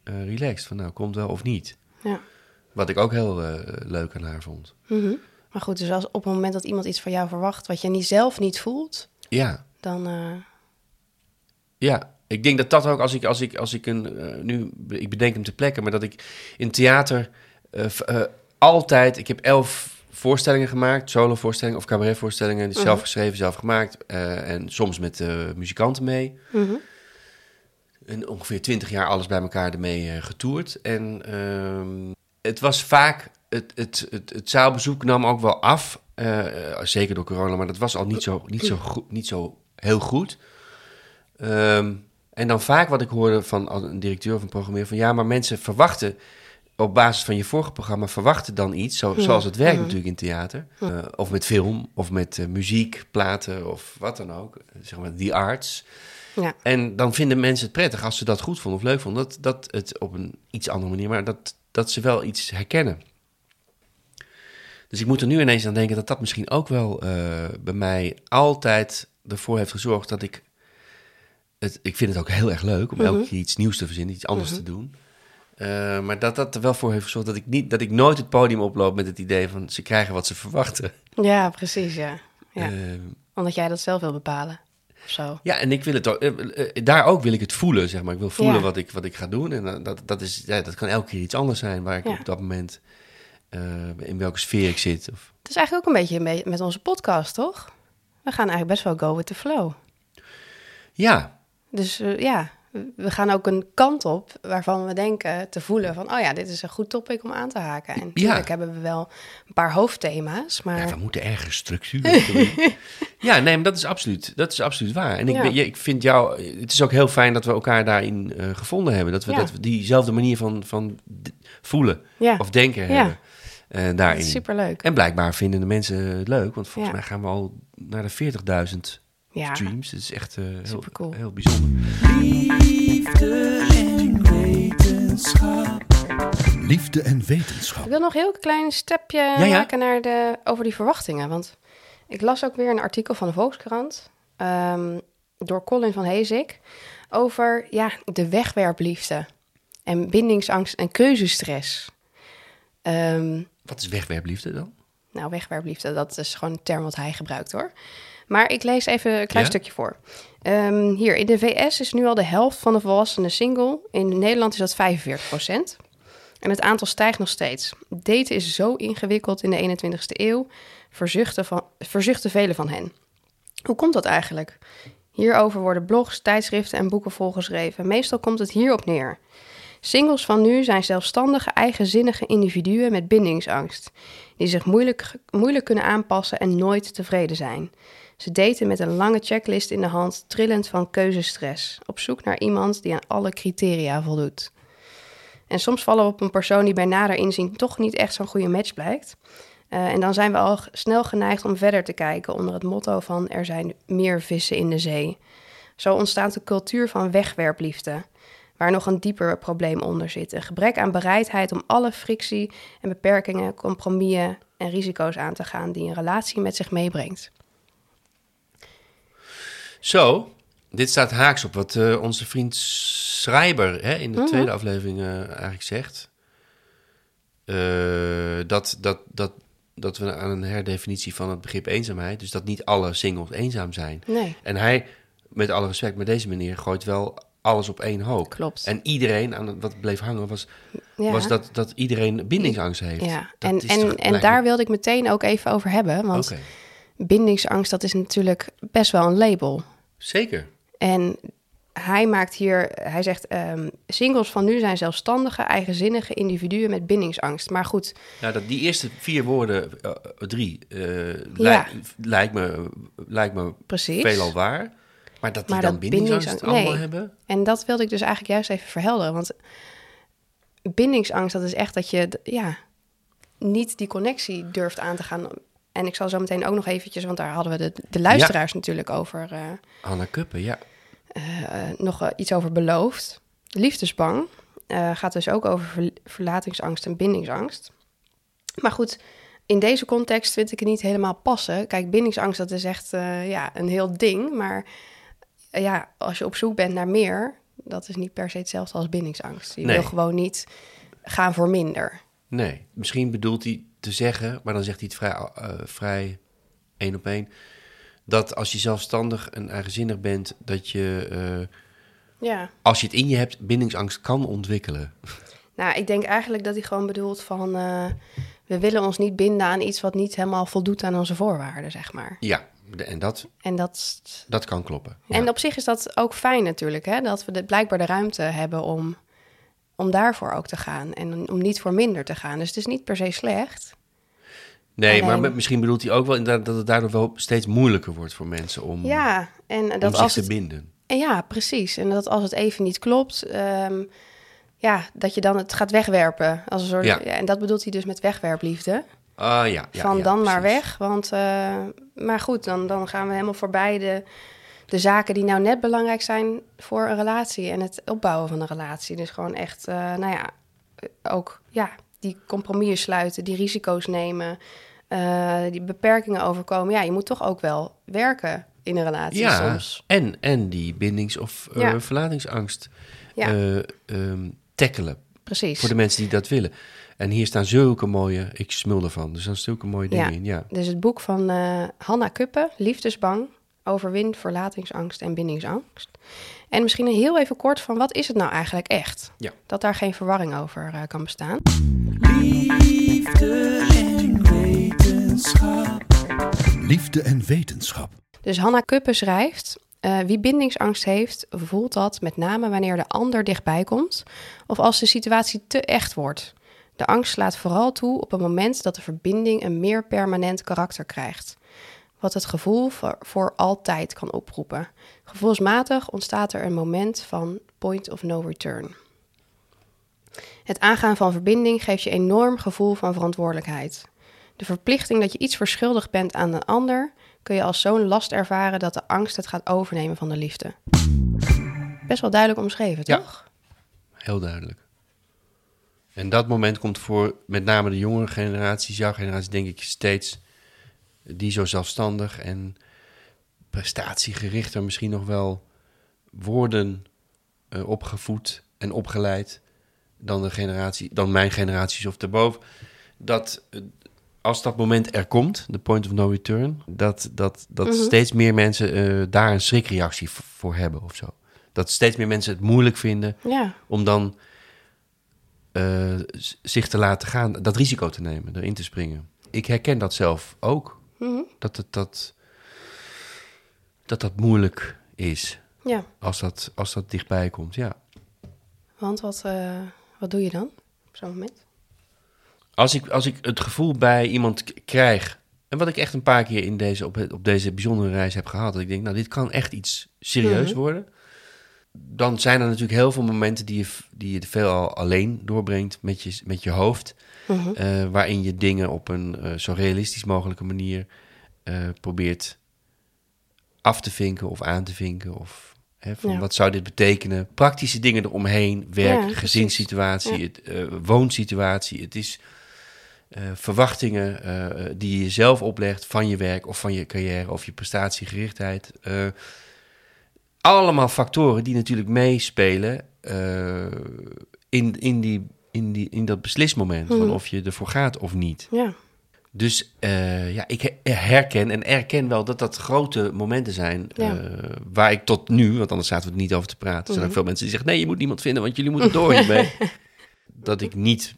eh, relaxed. Van nou, komt wel of niet. Ja. Wat ik ook heel leuk aan haar vond. Mhm. Maar goed, dus als op het moment dat iemand iets van jou verwacht wat je niet zelf niet voelt, Ja, dan. ja. Ik denk dat dat ook als ik, als ik, als ik een. eh, nu, ik bedenk hem te plekken, maar dat ik in theater eh, eh, altijd. Ik heb elf voorstellingen gemaakt, solo-voorstellingen of cabaretvoorstellingen. die Zelf geschreven, zelf gemaakt. en soms met muzikanten mee. mhm. En ongeveer twintig jaar alles bij elkaar ermee getoerd. En ehm, het was vaak. Het, het, het, het zaalbezoek nam ook wel af. zeker door corona, maar dat was al niet zo, niet zo, goed, niet zo heel goed. Ehm, en dan vaak wat ik hoorde van een directeur of een programmeur: van ja, maar mensen verwachten op basis van je vorige programma verwachten dan iets, zo, zoals het werkt natuurlijk in theater, eh, of met film, of met eh, muziek, platen of wat dan ook, eh, zeg maar die arts. Ja. En dan vinden mensen het prettig als ze dat goed vonden of leuk vonden, dat, dat het op een iets andere manier, maar dat, dat ze wel iets herkennen. Dus ik moet er nu ineens aan denken dat dat misschien ook wel bij mij altijd ervoor heeft gezorgd dat ik het, ik vind het ook heel erg leuk om elke keer iets nieuws te verzinnen, iets anders te doen. Eh, maar dat dat er wel voor heeft gezorgd dat ik, niet, dat ik nooit het podium oploop met het idee van ze krijgen wat ze verwachten. Ja, precies, ja. ja. Eh, Omdat jij dat zelf wil bepalen. Of zo. ja, en ik wil het ook, eh, eh, daar ook wil ik het voelen, zeg maar. Ik wil voelen Ja. wat, ik, wat ik ga doen. En dat, dat, is, ja, dat kan elke keer iets anders zijn waar ik Ja. op dat moment, in welke sfeer ik zit. Of, Het is eigenlijk ook een beetje met onze podcast, toch? We gaan eigenlijk best wel go with the flow. ja, Dus eh, ja, we gaan ook een kant op waarvan we denken te voelen van, oh ja, dit is een goed topic om aan te haken. En natuurlijk hebben we wel een paar hoofdthema's, maar... Ja, we moeten ergens structuur Ja, nee, maar dat is absoluut, dat is absoluut waar. En ik, ja. ik vind jou, het is ook heel fijn dat we elkaar daarin uh, gevonden hebben. Dat we, dat we diezelfde manier van, van voelen of denken hebben. Uh, daarin. Superleuk. En blijkbaar vinden de mensen het leuk, want volgens mij gaan we al naar de 40.000 ja. streams. Het is echt uh, heel, cool. heel bijzonder. Liefde en wetenschap. Liefde en wetenschap. Ik wil nog een heel klein stapje ja, maken naar de, over die verwachtingen. Want ik las ook weer een artikel van de Volkskrant um, door Colin van Hezik over ja, de wegwerpliefde en bindingsangst en keuzestress. Um, wat is wegwerpliefde dan? Nou, wegwerpliefde, dat is gewoon een term wat hij gebruikt hoor. Maar ik lees even een klein stukje voor. Um, hier, in de VS is nu al de helft van de volwassenen single. In Nederland is dat 45 procent. En het aantal stijgt nog steeds. Daten is zo ingewikkeld in de 21ste eeuw, verzuchten, van, verzuchten velen van hen. Hoe komt dat eigenlijk? Hierover worden blogs, tijdschriften en boeken volgeschreven. Meestal komt het hierop neer. Singles van nu zijn zelfstandige, eigenzinnige individuen met bindingsangst, die zich moeilijk, moeilijk kunnen aanpassen en nooit tevreden zijn. Ze daten met een lange checklist in de hand, trillend van keuzestress, op zoek naar iemand die aan alle criteria voldoet. En soms vallen we op een persoon die bij nader inzien toch niet echt zo'n goede match blijkt. Uh, en dan zijn we al snel geneigd om verder te kijken onder het motto van er zijn meer vissen in de zee. Zo ontstaat de cultuur van wegwerpliefde, waar nog een dieper probleem onder zit. Een gebrek aan bereidheid om alle frictie en beperkingen, compromissen en risico's aan te gaan die een relatie met zich meebrengt. Zo, dit staat haaks op wat uh, onze vriend Schreiber hè, in de mm tweede aflevering uh, eigenlijk zegt. Uh, dat, dat, dat, dat we aan een herdefinitie van het begrip eenzaamheid, dus dat niet alle singles eenzaam zijn. Nee. En hij, met alle respect, met deze meneer gooit wel alles op één hoop. Klopt. En iedereen, aan wat bleef hangen, was, ja. was dat, dat iedereen bindingsangst heeft. Ja, en, en, en daar wilde ik meteen ook even over hebben. Want okay. Bindingsangst, dat is natuurlijk best wel een label. Zeker. En hij maakt hier, hij zegt, um, singles van nu zijn zelfstandige, eigenzinnige individuen met bindingsangst. Maar goed. Nou, dat die eerste vier woorden, uh, drie, uh, ja. lijkt, me, lijkt me Precies. veelal waar. Maar dat die maar dan dat bindingsangst, bindingsangst allemaal hebben? En dat wilde ik dus eigenlijk juist even verhelderen. Want bindingsangst, dat is echt dat je, ja, niet die connectie durft aan te gaan en ik zal zo meteen ook nog eventjes, want daar hadden we de, de luisteraars natuurlijk over. Uh, Anna Kuppen, ja. Uh, nog iets over beloofd. Liefdesbang gaat dus ook over verlatingsangst en bindingsangst. Maar goed, in deze context vind ik het niet helemaal passen. Kijk, bindingsangst, dat is echt ja, een heel ding. Maar ja, als je op zoek bent naar meer, dat is niet per se hetzelfde als bindingsangst. Je wil gewoon niet gaan voor minder. Nee, misschien bedoelt hij te zeggen, maar dan zegt hij het vrij, uh, vrij één op één. Dat als je zelfstandig en eigenzinnig bent, dat je, uh, ja. als je het in je hebt, bindingsangst kan ontwikkelen. Nou, ik denk eigenlijk dat hij gewoon bedoelt van, uh, we willen ons niet binden aan iets wat niet helemaal voldoet aan onze voorwaarden, zeg maar. Ja, en dat, en dat, dat kan kloppen. Ja. En op zich is dat ook fijn natuurlijk, hè? dat we de, blijkbaar de ruimte hebben om om daarvoor ook te gaan en om niet voor minder te gaan. Dus het is niet per se slecht. Nee, maar misschien bedoelt hij ook wel dat het daardoor wel steeds moeilijker wordt voor mensen om, ja, en dat om als zich te binden. Ja, precies. En dat als het even niet klopt, um, ja, dat je dan het gaat wegwerpen. Als een soort, ja. en dat bedoelt hij dus met wegwerpliefde. Ah ja. ja Van dan maar weg. Want, uh, maar goed, dan, dan gaan we helemaal voorbij de de zaken die nou net belangrijk zijn voor een relatie en het opbouwen van een relatie. Dus gewoon echt, uh, nou ja, ook ja, die compromissen sluiten, die risico's nemen, uh, die beperkingen overkomen. Ja, je moet toch ook wel werken in een relatie ja, soms. En, en die bindings- of uh, ja. verlatingsangst ja. um, tackelen. Precies. Voor de mensen die dat willen. En hier staan zulke mooie, ik smul ervan, er staan zulke mooie dingen in. Ja. Dus het boek van Hanna Kuppen, Liefdesbang, overwint verlatingsangst en bindingsangst. En misschien heel even kort van wat is het nou eigenlijk echt? Ja. Dat daar geen verwarring over uh, kan bestaan. Liefde en wetenschap. Liefde en wetenschap. Dus Hanna Kuppen schrijft... Eh, wie bindingsangst heeft, voelt dat met name wanneer de ander dichtbij komt of als de situatie te echt wordt. De angst slaat vooral toe op het moment dat de verbinding een meer permanent karakter krijgt, wat het gevoel voor, voor altijd kan oproepen. Gevoelsmatig ontstaat er een moment van point of no return. Het aangaan van verbinding geeft je enorm gevoel van verantwoordelijkheid. De verplichting dat je iets verschuldigd bent aan een ander kun je als zo'n last ervaren dat de angst het gaat overnemen van de liefde. Best wel duidelijk omschreven, Ja. toch? Heel duidelijk. En dat moment komt voor met name de jongere generaties, jouw generatie, denk ik steeds, die zo zelfstandig en prestatiegerichter misschien nog wel worden eh, opgevoed en opgeleid dan, de generatie, dan mijn generaties of daarboven. Dat eh, als dat moment er komt, de point of no return, dat, dat, dat Mhm. steeds meer mensen eh, daar een schrikreactie voor hebben of zo. Dat steeds meer mensen het moeilijk vinden Ja, om dan zich te laten gaan, dat risico te nemen, erin te springen. Ik herken dat zelf ook, Mhm. dat het, dat, dat dat moeilijk is ja. als dat, als dat dichtbij komt, ja. Want wat, eh, wat doe je dan op zo'n moment? Als ik, als ik het gevoel bij iemand krijg, en wat ik echt een paar keer in deze, op, op deze bijzondere reis heb gehad, dat ik denk, nou, dit kan echt iets serieus Mhm. worden. Dan zijn er natuurlijk heel veel momenten die je, die je veelal alleen doorbrengt met je, met je hoofd. Mhm. eh, waarin je dingen op een eh, zo realistisch mogelijke manier eh, probeert af te vinken of aan te vinken. Of hè, van Ja. wat zou dit betekenen? Praktische dingen eromheen, werk, Ja, gezinssituatie, Ja. het, woonsituatie. Het is verwachtingen die je jezelf oplegt van je werk of van je carrière of je prestatiegerichtheid. Allemaal factoren die natuurlijk meespelen eh, in, in, die, in, die, in dat beslismoment van Mhm. of je ervoor gaat of niet. Ja, Dus eh, ja, ik he- herken en erken wel dat dat grote momenten zijn Ja. eh, waar ik tot nu, want anders zaten we er niet over te praten. Er zijn ook Mhm. veel mensen die zeggen, nee, je moet niemand vinden, want jullie moeten door hiermee. dat ik niet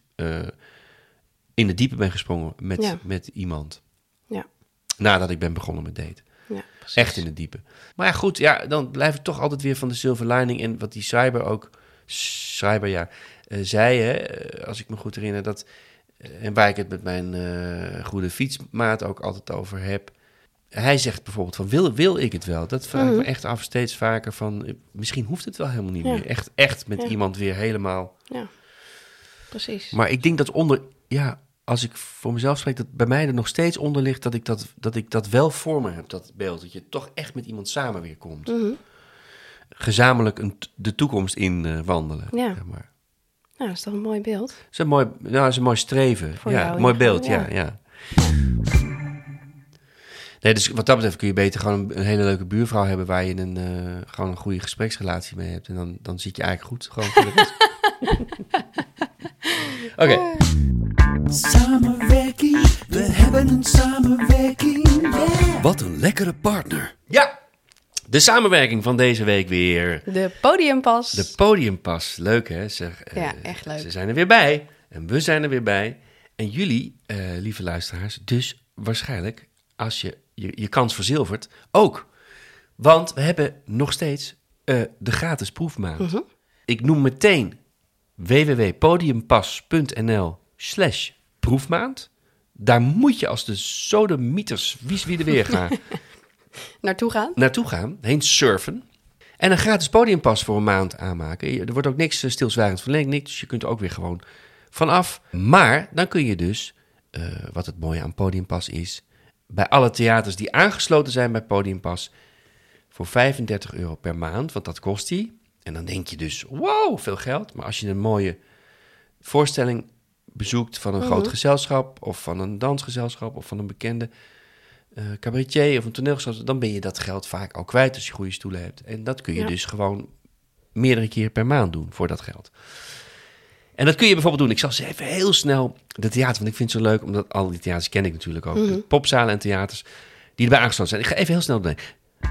in de diepe ben gesprongen met, Ja. met iemand. Ja. Nadat ik ben begonnen met daten. Precies. Echt in het diepe. Maar ja, goed, ja, dan blijf ik toch altijd weer van de silver lining. En wat die Cyber ook, Cyber ja, eh, zei, hè, eh, als ik me goed herinner, dat, eh, en waar ik het met mijn goede fietsmaat ook altijd over heb. Hij zegt bijvoorbeeld van, wil, wil ik het wel? Dat vraag ik me Mhm. echt af steeds vaker van, misschien hoeft het wel helemaal niet Ja. meer. Echt, echt met Ja. iemand weer helemaal. Ja, precies. Maar ik denk dat onder, ja, als ik voor mezelf spreek, dat bij mij er nog steeds onder ligt dat ik dat, dat, ik dat wel voor me heb, dat beeld. Dat je toch echt met iemand samen weer komt. Mhm. Gezamenlijk een, de toekomst in eh, wandelen. Ja. Zeg maar. Nou, dat is toch een mooi beeld. Dat is een mooi, nou, is een mooi streven. Voor ja, jou, mooi ja. beeld, ja. Ja. ja. Nee, dus wat dat betreft kun je beter gewoon een, een hele leuke buurvrouw hebben waar je een, eh, gewoon een goede gespreksrelatie mee hebt. En dan, dan zit je eigenlijk goed. Gewoon. Oké, Wat een lekkere partner. ja. De samenwerking van deze week weer. De podiumpas. De podiumpas. Leuk hè? Zeg, eh, Ja, echt leuk. Ze zijn er weer bij. En we zijn er weer bij. En jullie, eh, lieve luisteraars, dus waarschijnlijk, als je, je je kans verzilvert, ook. Want we hebben nog steeds eh, de gratis proefmaand. Mhm. Ik noem meteen www.podiumpas.nl slash proefmaand. Daar moet je als de sodemieters, wies wie er weer gaan, Naartoe gaan. naartoe gaan, heen surfen. En een gratis podiumpas voor een maand aanmaken. Er wordt ook niks eh, stilzwijgend verlengd, niks. Dus je kunt er ook weer gewoon vanaf. Maar dan kun je dus, eh, wat het mooie aan Podiumpas is... bij alle theaters die aangesloten zijn bij Podiumpas... voor 35 euro per maand, want dat kost die. En dan denk je dus, wow, veel geld. Maar als je een mooie voorstelling bezoekt van een groot gezelschap... of van een dansgezelschap of van een bekende eh cabaretier of een toneelgezelschap... dan ben je dat geld vaak al kwijt als je goede stoelen hebt. En dat kun je Ja. dus gewoon meerdere keer per maand doen voor dat geld. En dat kun je bijvoorbeeld doen. Ik zal ze even heel snel de theater, want ik vind het zo leuk, omdat al die theaters ken ik natuurlijk ook. De popzalen en theaters die erbij aangesloten zijn. Ik ga even heel snel doen.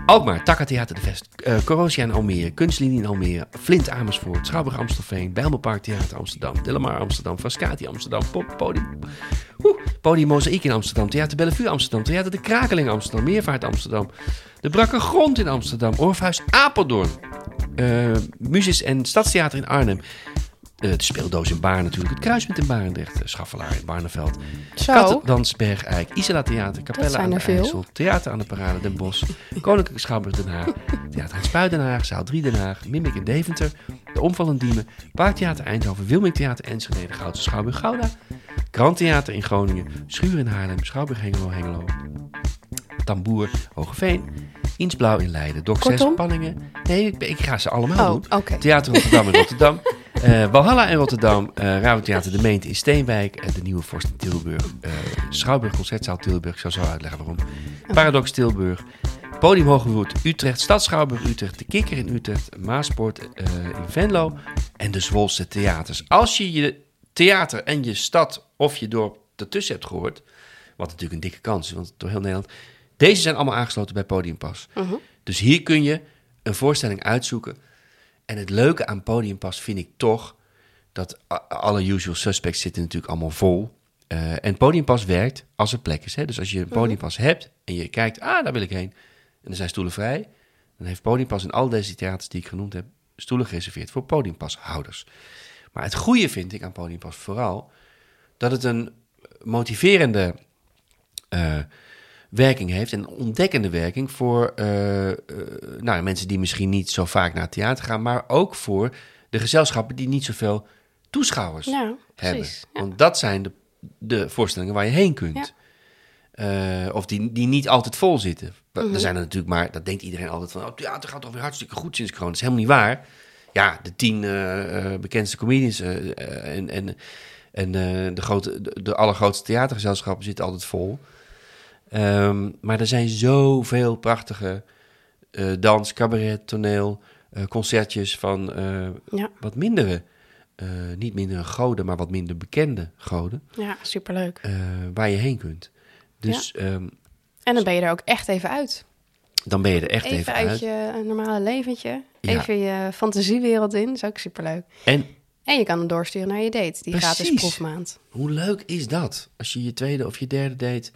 Alkmaar, Takka Theater de Vest, uh, Corrosia in Almere, Kunstlinie in Almere, Flint Amersfoort, Schouwburg Amstelveen, Bijlmerpark Theater Amsterdam, Delamar Amsterdam, Frascati Amsterdam, Pop, Podium, woe, Mozaïek in Amsterdam, Theater Bellevue Amsterdam, Theater de Krakeling Amsterdam, Meervaart Amsterdam, De Brakke Grond in Amsterdam. Orfhuis Apeldoorn. Uh, en Stadstheater in Arnhem. Uh, de speeldoos in Baar natuurlijk. Het Kruispunt in Barendrecht. Schaffelaar in Barneveld. Zo. Kattendans Bergijk. Isela Theater. Capella aan de. IJssel. Theater aan de Parade Den Bosch. Koninklijke Schouwburg Den Haag. Theater het Spui Den Haag. Zaal 3 Den Haag. Mimic in Deventer. De Omvallend Diemen. Parktheater Eindhoven. Wilming Theater Enschede. Goudse Schouwburg Gouda. Grand Theater in Groningen. Schuur in Haarlem. Schouwburg Hengelo Hengelo. Tamboer Hogeveen. Insblauw in Leiden. Doc 6 Kortom? Panningen. Nee, ik, ik ga ze allemaal Oh, doen. Theater Rotterdam in Rotterdam. eh Walhalla in Rotterdam. eh Radiotheater De Meent in Steenwijk. en de Nieuwe Vorst in Tilburg. eh, Schouwburg Concertzaal Tilburg. Ik zal zo uitleggen waarom. Paradox Tilburg. Podium Utrecht. Stad Schouwburg Utrecht. De Kikker in Utrecht. Maaspoort eh, in Venlo. En de Zwolse Theaters. Als je je theater en je stad of je dorp ertussen hebt gehoord... wat natuurlijk een dikke kans is, want door heel Nederland... Deze zijn allemaal aangesloten bij Podiumpas. Dus hier kun je een voorstelling uitzoeken. En het leuke aan Podiumpas vind ik toch dat alle usual suspects zitten natuurlijk allemaal vol. Eh, en Podiumpas werkt als er plek is. Hè? Dus als je een Podiumpas hebt en je kijkt, ah, daar wil ik heen. En er zijn stoelen vrij. Dan heeft Podiumpas in al deze theaters die ik genoemd heb, stoelen gereserveerd voor Podiumpashouders. Maar het goede vind ik aan Podiumpas vooral dat het een motiverende eh, werking heeft. En een ontdekkende werking voor nou, mensen die misschien niet zo vaak naar het theater gaan, maar ook voor de gezelschappen die niet zoveel toeschouwers hebben. precies. Ja. Want dat zijn de, de voorstellingen waar je heen kunt. Eh, of die, die niet altijd vol zitten. Mhm. Er zijn er natuurlijk maar, dat denkt iedereen altijd van, oh, theater gaat toch weer hartstikke goed sinds corona. Dat is helemaal niet waar. Ja, de tien bekendste comedians en, en, en de, grote, de, de allergrootste theatergezelschappen zitten altijd vol. Ehm, maar er zijn zoveel prachtige eh, dans, cabaret, toneel, eh, concertjes van eh, Ja, wat mindere, niet mindere goden, maar wat minder bekende goden, ja superleuk. waar je heen kunt. Dus ehm, En dan ben je er ook echt even uit. dan ben je er echt Even, even, uit uit. je normale leventje. Ja. Even je fantasiewereld in. Dat is ook superleuk. En En je kan hem doorsturen naar je date. Die Precies. gratis proefmaand. hoe leuk is dat? Als je je tweede of je derde date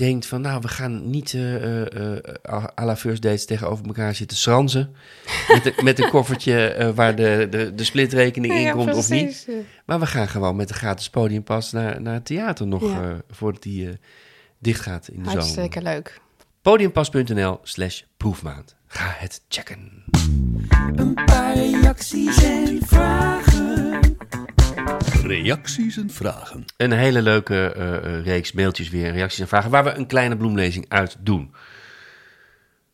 denkt van, nou, we gaan niet eh eh, eh, à la first dates tegenover elkaar zitten schranzen. met, een- met een koffertje waar de, de, de splitrekening in komt of niet. Maar we gaan gewoon met een gratis podiumpas naar, naar het theater nog Ja. voordat die eh, dicht gaat in de zomer. Hartstikke leuk. Podiumpas.nl slash proefmaand. Ga het checken. Een paar reacties en vragen. Reacties en vragen. Een hele leuke eh, eh, reeks mailtjes weer, reacties en vragen, waar we een kleine bloemlezing uit doen.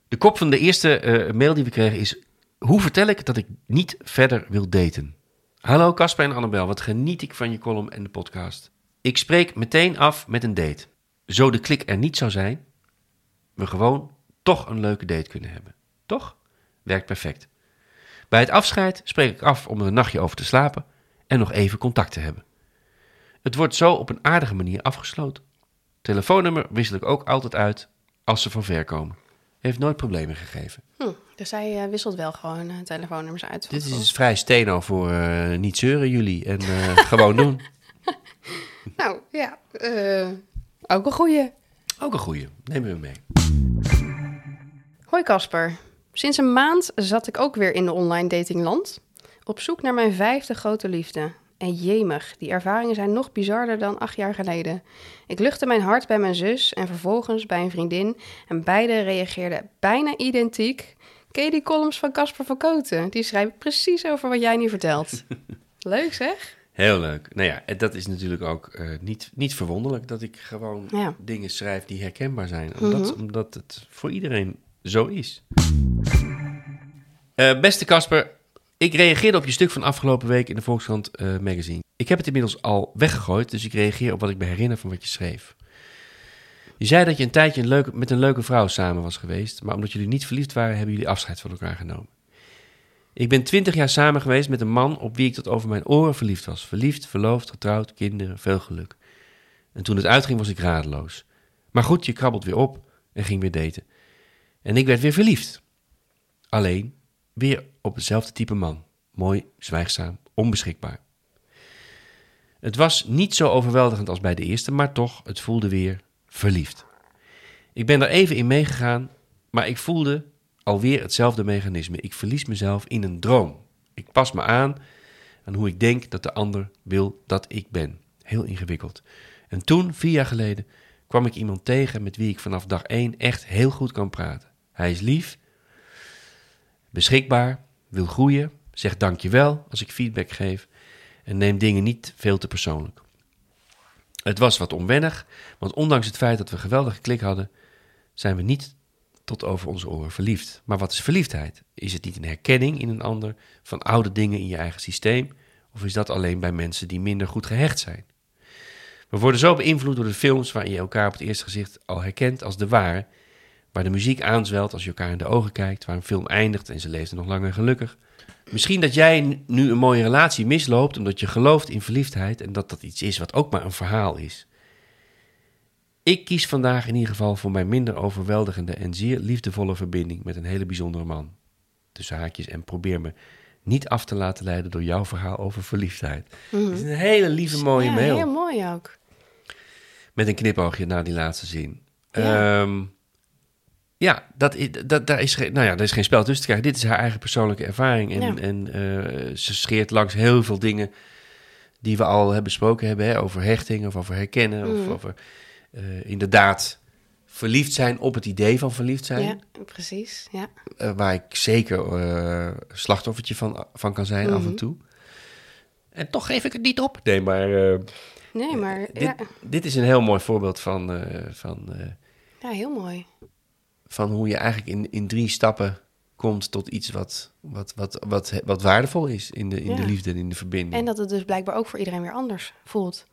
De kop van de eerste eh, mail die we kregen is... Hoe vertel ik dat ik niet verder wil daten? Hallo Casper en Annabel, wat geniet ik van je column en de podcast. Ik spreek meteen af met een date. Zo de klik er niet zou zijn, we gewoon toch een leuke date kunnen hebben. Toch? Werkt perfect. Bij het afscheid spreek ik af om er een nachtje over te slapen en nog even contact te hebben. Het wordt zo op een aardige manier afgesloten. Telefoonnummer wissel ik ook altijd uit als ze van ver komen. Heeft nooit problemen gegeven. Hm, dus hij eh, wisselt wel gewoon eh, telefoonnummers uit. Dit is vrij steno voor eh, niet zeuren jullie en gewoon doen. Nou, ja. ook een goeie. Ook een goeie. Nemen we mee. Hoi Casper. Sinds een maand zat ik ook weer in de online datingland. Op zoek naar mijn vijfde grote liefde. En jemig, die ervaringen zijn nog bizarder dan acht jaar geleden. Ik luchtte mijn hart bij mijn zus en vervolgens bij een vriendin. En beide reageerden bijna identiek. Ken je die columns van Casper van Koten? Die schrijven precies over wat jij nu vertelt. Leuk zeg? Heel leuk. Nou ja, dat is natuurlijk ook eh, niet, niet verwonderlijk dat ik gewoon Ja. dingen schrijf die herkenbaar zijn. Omdat, omdat het voor iedereen zo is. Eh, beste Casper, ik reageerde op je stuk van afgelopen week in de Volkskrant eh, magazine. Ik heb het inmiddels al weggegooid, dus ik reageer op wat ik me herinner van wat je schreef. Je zei dat je een tijdje een leuke, met een leuke vrouw samen was geweest, maar omdat jullie niet verliefd waren, hebben jullie afscheid van elkaar genomen. Ik ben twintig jaar samen geweest met een man op wie ik tot over mijn oren verliefd was. Verliefd, verloofd, getrouwd, kinderen, veel geluk. En toen het uitging was ik radeloos. Maar goed, je krabbelt weer op en ging weer daten. En ik werd weer verliefd. Alleen, weer op hetzelfde type man. Mooi, zwijgzaam, onbeschikbaar. Het was niet zo overweldigend als bij de eerste, maar toch, het voelde weer verliefd. Ik ben er even in meegegaan Maar ik voelde alweer hetzelfde mechanisme. Ik verlies mezelf in een droom. Ik pas me aan aan hoe ik denk dat de ander wil dat ik ben. Heel ingewikkeld. En toen, vier jaar geleden, kwam ik iemand tegen met wie ik vanaf dag één echt heel goed kan praten. Hij is lief, beschikbaar, wil groeien, zegt dankjewel als ik feedback geef en neemt dingen niet veel te persoonlijk. Het was wat onwennig, want ondanks het feit dat we geweldige klik hadden, zijn we niet tot over onze oren verliefd. Maar wat is verliefdheid? Is het niet een herkenning in een ander van oude dingen in je eigen systeem? Of is dat alleen bij mensen die minder goed gehecht zijn? We worden zo beïnvloed door de films waarin je elkaar op het eerste gezicht al herkent als de ware, waar de muziek aanzwelt als je elkaar in de ogen kijkt, waar een film eindigt en ze leefden nog langer gelukkig. Misschien dat jij nu een mooie relatie misloopt omdat je gelooft in verliefdheid en dat dat iets is wat ook maar een verhaal is. Ik kies vandaag in ieder geval voor mijn minder overweldigende en zeer liefdevolle verbinding met een hele bijzondere man. Tussen haakjes en probeer me niet af te laten leiden door jouw verhaal over verliefdheid. Het is een hele lieve mooie Mhm. ja, mail. heel mooi ook. Met een knipoogje naar die laatste zin. Ja. Ja, ja dat, dat, daar, is geen, nou ja, daar is geen spel tussen te krijgen. Dit is haar eigen persoonlijke ervaring. En, Ja. en eh, ze scheert langs heel veel dingen die we al hebben besproken hebben. Hè, over hechting of over herkennen. Of over eh, inderdaad verliefd zijn op het idee van verliefd zijn. Ja, precies. Ja. Eh, waar ik zeker slachtoffertje van, van kan zijn af en Mhm. toe. En toch geef ik het niet op. Nee, maar... Nee, maar dit, ja. dit is een heel mooi voorbeeld van, van, ja, heel mooi. Van hoe je eigenlijk in, in drie stappen komt tot iets wat, wat, wat, wat, wat waardevol is in, de, in de liefde en in de verbinding. En dat het dus blijkbaar ook voor iedereen weer anders voelt.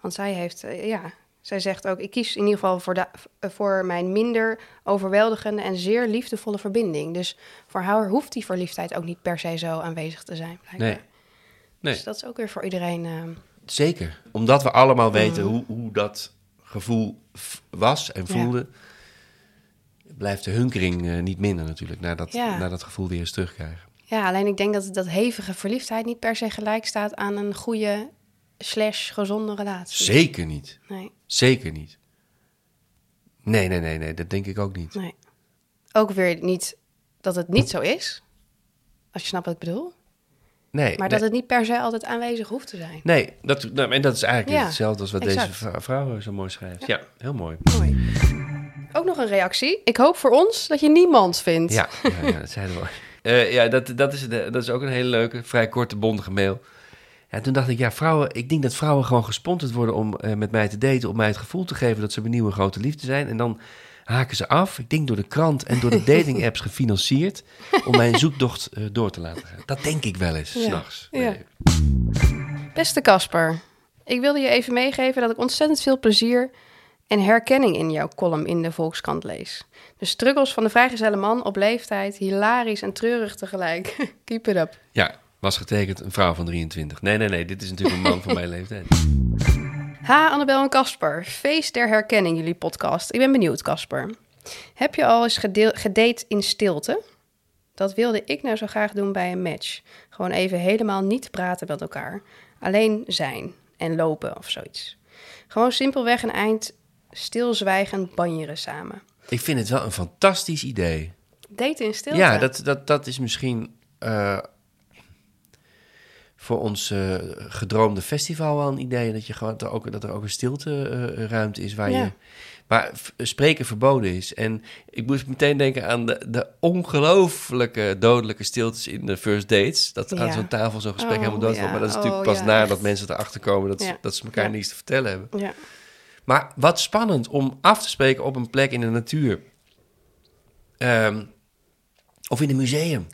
Want zij heeft, eh, ja, zij zegt ook, ik kies in ieder geval voor, de, voor mijn minder overweldigende en zeer liefdevolle verbinding. Dus voor haar hoeft die verliefdheid ook niet per se zo aanwezig te zijn. Blijkbaar. nee, nee, Dus dat is ook weer voor iedereen. eh, zeker. Omdat we allemaal weten Mhm. hoe, hoe dat gevoel was en Ja. Blijft de hunkering eh, niet minder natuurlijk, naar dat, Ja. naar dat gevoel weer eens terugkrijgen. ja, alleen ik denk dat dat hevige verliefdheid niet per se gelijk staat aan een goede slash gezonde relatie. Zeker niet. Nee, Zeker niet. Nee, nee, nee, nee, dat denk ik ook niet. nee. Ook weer niet dat het niet zo is. Als je snapt wat ik bedoel. Nee, Maar nee. dat het niet per se altijd aanwezig hoeft te zijn. Nee, dat, nou, en dat is eigenlijk Ja, hetzelfde als wat exact. deze vrou- vrouw zo mooi schrijft. Ja, heel mooi. Mooi. Ook nog een reactie. Ik hoop voor ons dat je niemand vindt. Ja, ja, ja dat zeiden we. Eh, ja, dat, dat, is, de- dat is ook een hele leuke, vrij korte, bondige mail. Ja, toen dacht ik, ja, vrouwen, ik denk dat vrouwen gewoon gesponsord worden om eh, met mij te daten, om mij het gevoel te geven dat ze mijn nieuwe grote liefde zijn. En dan haken ze af, ik denk door de krant en door de dating apps gefinancierd, om mijn zoektocht eh, door te laten gaan. Dat denk ik wel eens, Ja, s'nachts. ja. Nee. Beste Casper, ik wilde je even meegeven dat ik ontzettend veel plezier en herkenning in jouw column in de Volkskrant lees. De struggles van de vrijgezelle man op leeftijd, hilarisch en treurig tegelijk. Keep it up. Ja, was getekend een vrouw van 23. Nee, nee, nee, dit is natuurlijk een man van mijn leeftijd. Ha, Annabel en Casper. Feest der herkenning, jullie podcast. Ik ben benieuwd, Casper. Heb je al eens gedate in stilte? Dat wilde ik nou zo graag doen bij een match. Gewoon even helemaal niet praten met elkaar. Alleen zijn en lopen of zoiets. Gewoon simpelweg een eind stilzwijgend banjeren samen. Ik vind het wel een fantastisch idee. Daten in stilte? Ja, dat, dat, dat is misschien eh, voor ons eh, gedroomde festival wel een idee. Dat, je gewoon, dat, er ook, dat er ook een stilteruimte ruimte is waar, Ja. je, waar spreken verboden is. En ik moest meteen denken aan de, de ongelooflijke dodelijke stiltes in de first dates. Dat aan zo'n tafel zo'n gesprek Oh, helemaal ja. Maar dat is natuurlijk Oh, pas ja, nadat mensen erachter komen dat, ze- dat ze elkaar niets te vertellen hebben. Ja. Maar wat spannend om af te spreken op een plek in de natuur. Ehm, of in een museum.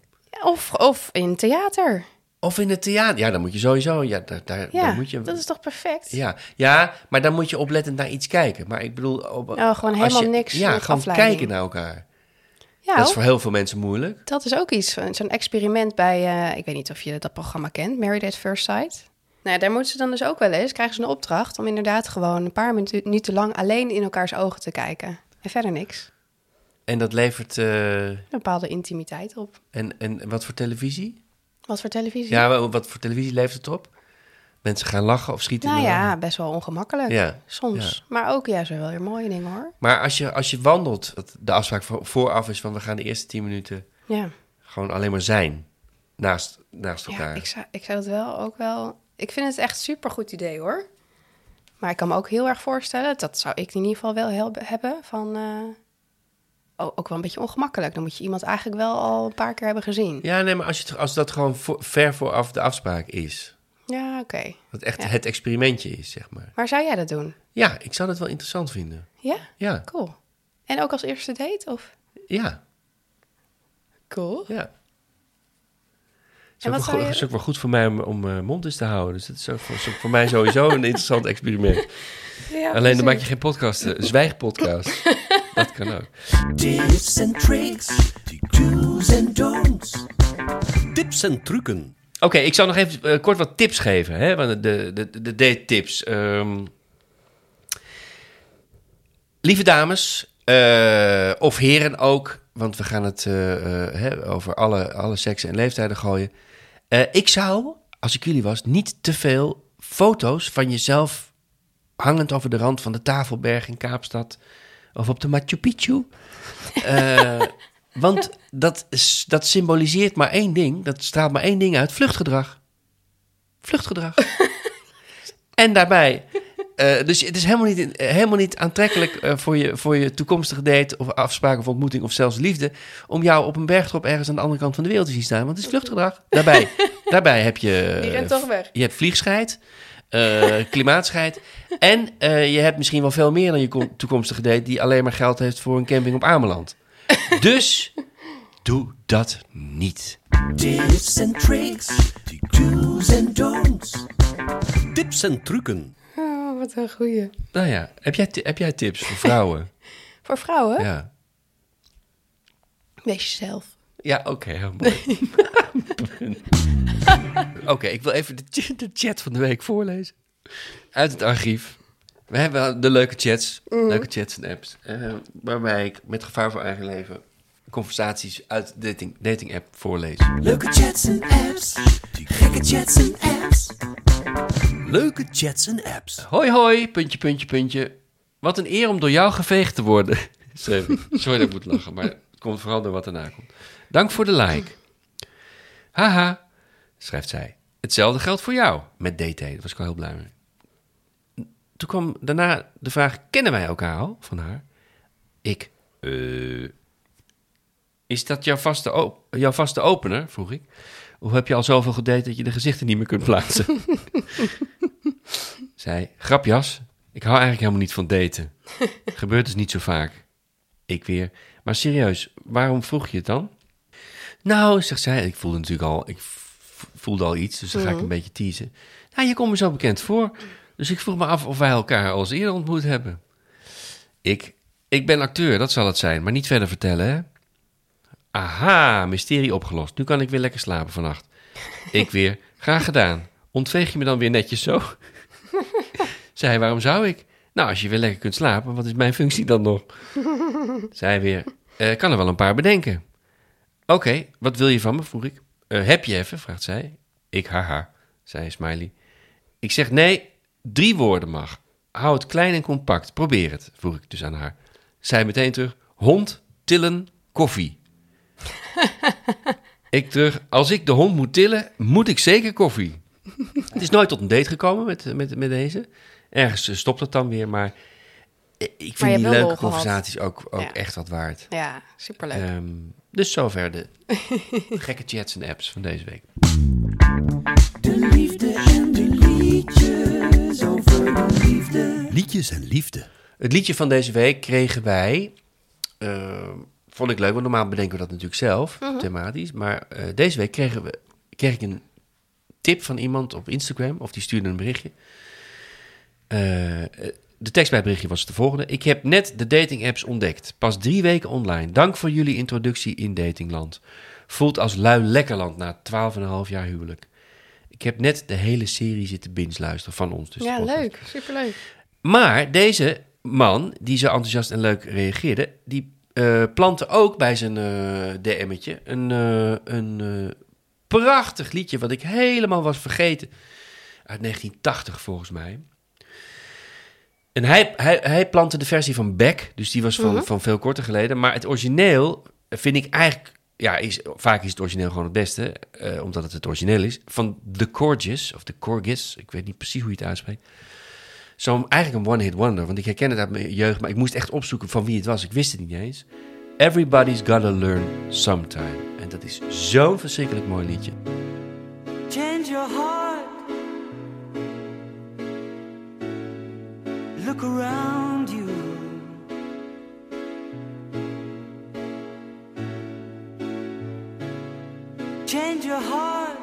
Of, of in theater. Of in het theater. Ja, dan moet je sowieso. Ja, daar, daar, Ja, daar moet je. dat is toch perfect? Ja, ja, maar dan moet je oplettend naar iets kijken. Maar ik bedoel. Op, Oh, gewoon helemaal je- niks Ja, gewoon afleiding. kijken naar elkaar. Ja, dat is voor heel veel mensen moeilijk. Dat is ook iets, zo'n experiment bij, eh, ik weet niet of je dat programma kent, Married at First Sight. Nou, ja, daar moeten ze dan dus ook wel eens, krijgen ze een opdracht om inderdaad gewoon een paar minuten niet te lang alleen in elkaars ogen te kijken. En verder niks. En dat levert. eh, Een bepaalde intimiteit op. en, en wat voor televisie? Wat voor televisie? Ja, wa- wat voor televisie levert het op? mensen gaan lachen of schieten. Nou ja, best wel ongemakkelijk. Ja, Soms. Maar ook juist wel weer mooie dingen hoor. Maar als je, als je wandelt, dat de afspraak voor, vooraf is van we gaan de eerste tien minuten Ja, gewoon alleen maar zijn. Naast, naast ja elkaar. ik, zou, ik zou het wel ook wel... Ik vind het echt een super goed idee hoor. Maar ik kan me ook heel erg voorstellen, dat zou ik in ieder geval wel hebben, van... eh, oh, ook wel een beetje ongemakkelijk. Dan moet je iemand eigenlijk wel al een paar keer hebben gezien. Ja, nee, maar als, je, als dat gewoon voor, ver vooraf de afspraak is. Ja, oké. Dat echt Ja. het experimentje is, zeg maar. Maar zou jij dat doen? Ja, ik zou dat wel interessant vinden. Ja? Ja, Cool. En ook als eerste date? Of? ja, Cool. ja. Is En ook, wel, je- is ook wel goed voor mij om, om eh, mond eens te houden. Dus dat is ook voor, is ook voor mij sowieso een interessant experiment. Ja, Alleen dan maak je geen podcast, eh, een zwijgpodcast. dat kan ook. Tips and tricks, do's and don'ts. Tips en trucken. Oké, ik zal nog even eh, kort wat tips geven. Hè? Want de, de, de, de date tips. Ehm, lieve dames, eh, of heren ook, want we gaan het hè, over alle, alle seksen en leeftijden gooien. Eh, ik zou, als ik jullie was, niet te veel foto's van jezelf hangend over de rand van de Tafelberg in Kaapstad of op de Machu Picchu. Eh, want dat, dat symboliseert maar één ding, dat straalt maar één ding uit: vluchtgedrag. Vluchtgedrag. en daarbij. Eh, dus het is helemaal niet, helemaal niet aantrekkelijk eh, voor, je, voor je toekomstige date of afspraak of ontmoeting of zelfs liefde. om jou op een bergtop ergens aan de andere kant van de wereld te zien staan. Want het is vluchtgedrag. Daarbij, daarbij heb je. Die rent toch weg. Je hebt vliegscheid, eh, klimaatscheid. En eh, je hebt misschien wel veel meer dan je kom- toekomstige date... die alleen maar geld heeft voor een camping op Ameland. Dus doe dat niet. Tips and tricks, do's and don'ts. Tips en trucken. Wat een goeie. Nou ja, heb jij, heb jij tips voor vrouwen? Voor vrouwen, Ja, wees jezelf. ja oké, heel mooi. Oké, ik wil even de, de chat van de week voorlezen. Uit het archief. We hebben de leuke chats, leuke chats en apps. eh, waarbij ik met gevaar voor eigen leven conversaties uit de dating, dating app voorlees. Leuke chats en apps, gekke chats en apps. Leuke chats en apps. Hoi hoi, puntje, puntje, puntje. Wat een eer om door jou geveegd te worden. Sorry, dat ik moet lachen, maar het komt vooral door wat erna komt. Dank voor de like. Haha, schrijft zij. Hetzelfde geldt voor jou met DT. Daar was ik wel heel blij mee. Toen kwam daarna de vraag, kennen wij elkaar al? Van haar. Ik, eh, is dat jouw vaste, jouw vaste opener? Vroeg ik. Of heb je al zoveel gedate dat je de gezichten niet meer kunt plaatsen? Zij, grapjas, ik hou eigenlijk helemaal niet van daten. Gebeurt dus niet zo vaak. Ik weer, maar serieus, waarom vroeg je het dan? Nou, zegt zij, ik voelde natuurlijk al, ik voelde al iets, dus dan ga ik een beetje teasen. Nou, je komt me zo bekend voor, dus ik vroeg me af of wij elkaar al eens eerder ontmoet hebben. Ik, ik ben acteur, dat zal het zijn, maar niet verder vertellen, hè? Aha, mysterie opgelost. Nu kan ik weer lekker slapen vannacht. Ik weer, graag gedaan. Ontveeg je me dan weer netjes zo? Zij, waarom zou ik? Nou, als je weer lekker kunt slapen, wat is mijn functie dan nog? Zij weer, "Eh, kan er wel een paar bedenken. Oké, wat wil je van me, vroeg ik. "Eh, heb je even, vraagt zij. Ik, haha, zei Smiley. Ik zeg, nee, drie woorden mag. Hou het klein en compact, probeer het, vroeg ik dus aan haar. Zij meteen terug, hond, tillen, koffie. ik terug, als ik de hond moet tillen, moet ik zeker koffie. Het is nooit tot een date gekomen met, met, met deze. Ergens eh, stopt het dan weer, maar ik vind die leuke gehad. conversaties ook, ook Ja. echt wat waard. Ja, superleuk. Ehm, dus zover de gekke chats en apps van deze week. De liefde en de liedjes over de liefde. Liedjes en liefde. Het liedje van deze week kregen wij. eh, vond ik leuk, want normaal bedenken we dat natuurlijk zelf, thematisch. Maar eh, deze week kregen we, kreeg ik een tip van iemand op Instagram, of die stuurde een berichtje. Eh, de tekst bij het berichtje was de volgende. Ik heb net de dating apps ontdekt. Pas drie weken online. Dank voor jullie introductie in datingland. Voelt als lui lekkerland na 12,5 jaar huwelijk. Ik heb net de hele serie zitten binge luisteren van ons. Dus ja, leuk. Superleuk. Maar deze man, die zo enthousiast en leuk reageerde, die eh plantte ook bij zijn eh DM'tje een, eh, een prachtig liedje wat ik helemaal was vergeten uit 1980 volgens mij. En hij, hij, hij plantte de versie van Beck, dus die was van, van veel korter geleden. Maar het origineel vind ik eigenlijk, ja, is, vaak is het origineel gewoon het beste, omdat het het origineel is. Van The Corgis, of The Corgis, ik weet niet precies hoe je het uitspreekt. Zo'n eigenlijk een one-hit wonder, want ik herken het uit mijn jeugd, maar ik moest echt opzoeken van wie het was. Ik wist het niet eens. Everybody's Gotta Learn Sometime. En dat is zo'n verschrikkelijk mooi liedje. Change your heart. Look around you. Change your heart.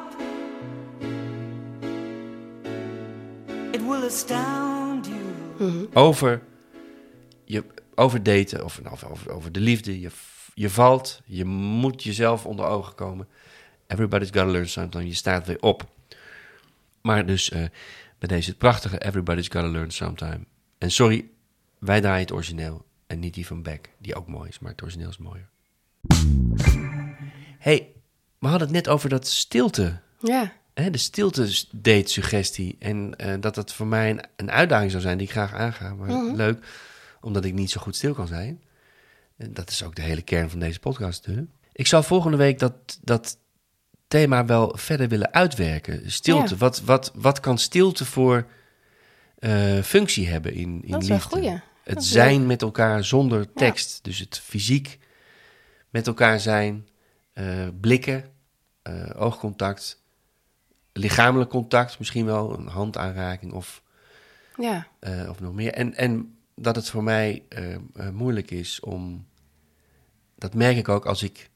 Will astound you. over, je, over daten of nou, over, over de liefde. Je, je valt, je moet jezelf onder ogen komen. Everybody's gotta learn something. Je staat weer op. Maar dus eh, bij deze het prachtige Everybody's gotta learn sometime. En sorry, wij draaien het origineel en niet die van Beck, die ook mooi is, maar het origineel is mooier. hey, we hadden het net over dat stilte Ja. Hè, de stilte-date-suggestie. En eh, dat dat voor mij een, een uitdaging zou zijn die ik graag aanga. Maar leuk, omdat ik niet zo goed stil kan zijn. En dat is ook de hele kern van deze podcast natuurlijk. Ik zou volgende week dat, dat thema wel verder willen uitwerken. Stilte. Ja. Wat, wat, wat kan stilte voor eh, functie hebben in, in Dat is wel liefde? goeie. Het Dat zijn met elkaar zonder tekst. Dus het fysiek met elkaar zijn. eh, blikken, oogcontact, lichamelijk contact, misschien wel een handaanraking of, Ja. eh, of nog meer. En, en dat het voor mij eh, eh, moeilijk is om. Dat merk ik ook als ik.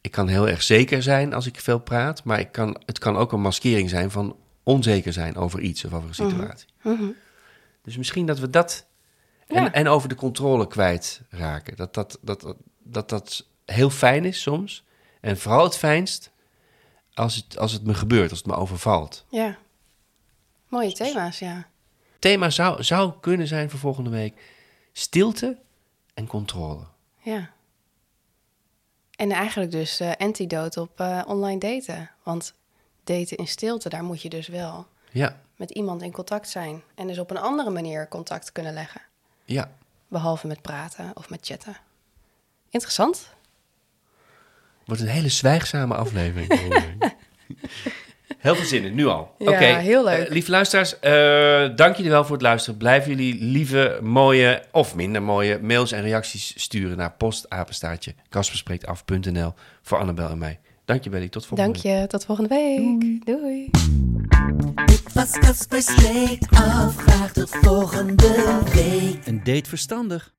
ik kan heel erg zeker zijn als ik veel praat, maar ik kan, het kan ook een maskering zijn van onzeker zijn over iets of over een situatie. Dus misschien dat we dat. En, Ja. en over de controle kwijtraken. Dat dat, dat, dat, dat dat heel fijn is soms. En vooral het fijnst als het, als het me gebeurt, als het me overvalt. Ja. Mooie thema's, ja. Thema zou, zou kunnen zijn voor volgende week: stilte en controle. Ja. En eigenlijk dus eh antidote op eh, online daten. Want daten in stilte, daar moet je dus wel Ja, met iemand in contact zijn. En dus op een andere manier contact kunnen leggen. ja. Behalve met praten of met chatten. Interessant. Wordt een hele zwijgzame aflevering. Heel veel zin in, nu al. Ja, Oké, heel leuk. eh, lieve luisteraars, eh, dank jullie wel voor het luisteren. Blijven jullie lieve, mooie of minder mooie mails en reacties sturen naar postapenstaartje kasperspreektaf.nl voor Annabel en mij. Dank je, Belly. Tot volgende Dank week. je. Tot volgende week. Doei. Dit was af. Graag tot volgende week. Een date verstandig.